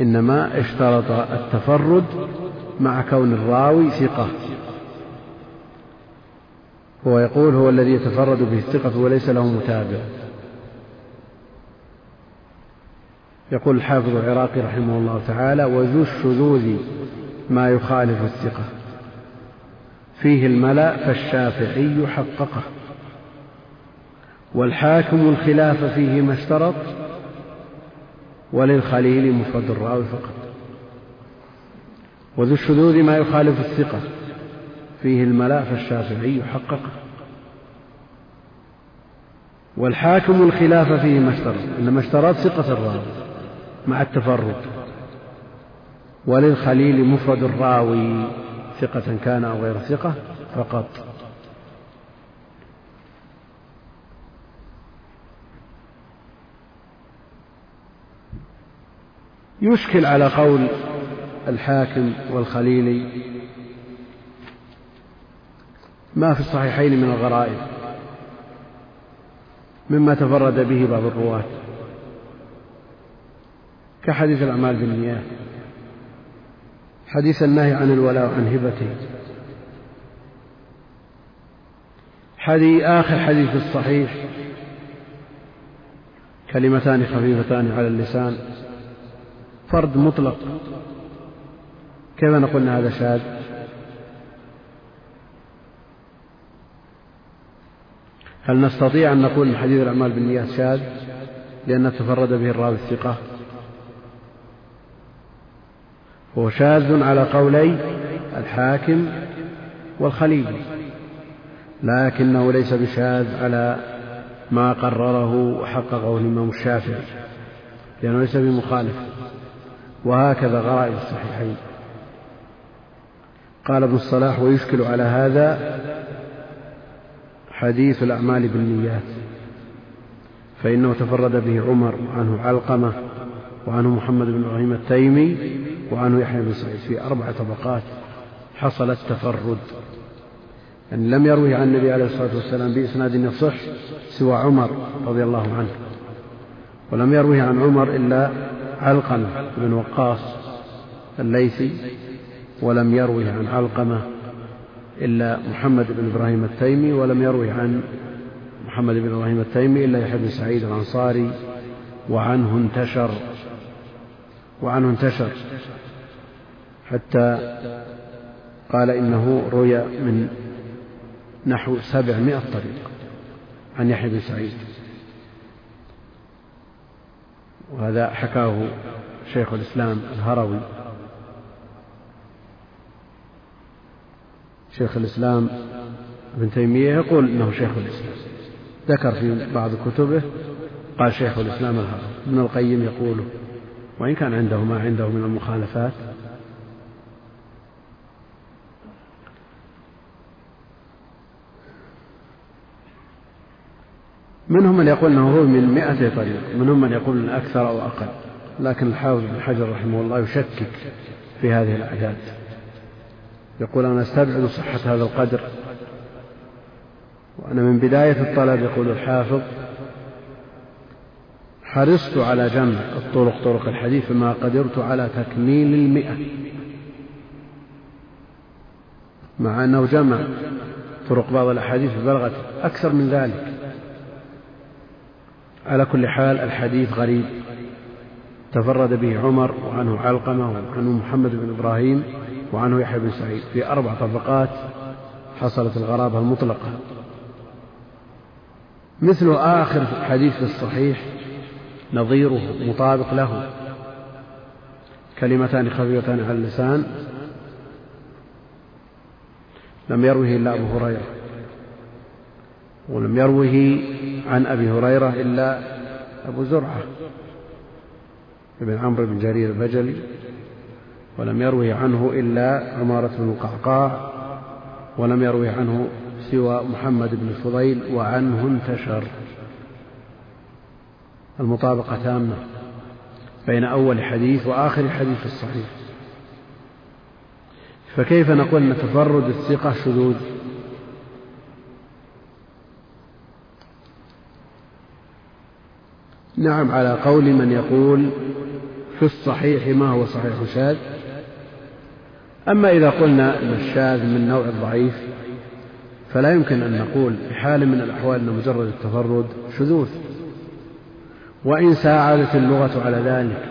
A: إنما اشترط التفرد مع كون الراوي ثقة. هو يقول هو الذي يتفرد به الثقة وليس له متابع. يقول الحافظ العراقي رحمه الله تعالى وذو الشذوذ ما يخالف الثقة. فيه الملأ فالشافعي حققه. والحاكم الخلاف فيه ما اشترط. وللخليل مفرد الراوي فقط. وذو الشذوذ ما يخالف الثقة. فيه الملا فالشافعي حققه والحاكم الخلاف فيه ما اشترط إنما اشترط ثقة الراوي مع التفرد. وللخليل مفرد الراوي ثقة كان أو غير ثقة فقط. يشكل على قول الحاكم والخليلي ما في الصحيحين من الغرائب مما تفرد به بعض الرواة كحديث الأعمال بالنيات حديث النهي عن الولاء عن هبته حديث آخر حديث الصحيح كلمتان خفيفتان على اللسان فرد مطلق كيف نقول هذا شاذ؟ هل نستطيع أن نقول أن حديث الأعمال بالنيات شاذ لأن تفرد به الراوي الثقة؟ هو شاذ على قولي الحاكم والخليل لكنه ليس بشاذ على ما قرره وحققه الإمام الشافعي لأنه ليس بمخالف وهكذا غرائب الصحيحين. قال ابن الصلاح ويشكل على هذا حديث الأعمال بالنيات فإنه تفرد به عمر وعنه علقمة وعنه محمد بن إبراهيم التيمي وعنه يحيى بن سعيد في أربع طبقات حصل التفرد. يعني لم يروه عن النبي عليه الصلاة والسلام بإسناد يصح سوى عمر رضي الله عنه ولم يروه عن عمر إلا علقمة بن وقاص الليثي ولم يروه عن علقمة إلا محمد بن إبراهيم التيمي ولم يروه عن محمد بن إبراهيم التيمي إلا يحيى بن سعيد الأنصاري وعنه انتشر وعنه انتشر حتى قال إنه روي من نحو سبعمائة طريق عن يحيى بن سعيد. وهذا حكاه شيخ الإسلام الهروي. شيخ الإسلام ابن تيمية يقول إنه شيخ الإسلام. ذكر في بعض كتبه قال شيخ الإسلام الهروي ابن القيم يقول وإن كان عنده ما عنده من المخالفات. منهم من يقول أنه هو من مئتي طريق منهم من يقول أكثر أو أقل لكن الحافظ بن حجر رحمه الله يشكك في هذه الأعداد يقول أنا أستبعد صحة هذا القدر وأنا من بداية الطلب يقول الحافظ. حرصت على جمع الطرق طرق الحديث فما قدرت على تكميل المئة. مع أنه جمع طرق بعض الأحاديث بلغت أكثر من ذلك. على كل حال الحديث غريب. تفرد به عمر وعنه علقمة وعنه محمد بن إبراهيم. وعنه يحيى بن سعيد في أربع طبقات حصلت الغرابة المطلقة. مثل آخر حديث في الصحيح نظيره مطابق له. كلمتان خفيفتان على اللسان. لم يروه إلا أبو هريرة. ولم يروه عن أبي هريرة إلا أبو زرعة. ابن عمرو بن جرير البجلي. ولم يروه عنه إلا عمارة بن القعقاع ولم يروه عنه سوى محمد بن الفضيل وعنه انتشر. المطابقة تامة بين أول حديث وآخر حديث في الصحيح. فكيف نقول أن تفرد الثقة شذوذ؟ نعم على قول من يقول في الصحيح ما هو صحيح شاذ؟ أما إذا قلنا أن الشاذ من نوع الضعيف فلا يمكن أن نقول في حال من الأحوال أن مجرد التفرد شذوذ. وإن ساعدت اللغة على ذلك.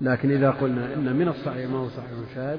A: لكن إذا قلنا إن من الصحيح ما هو صحيح شاذ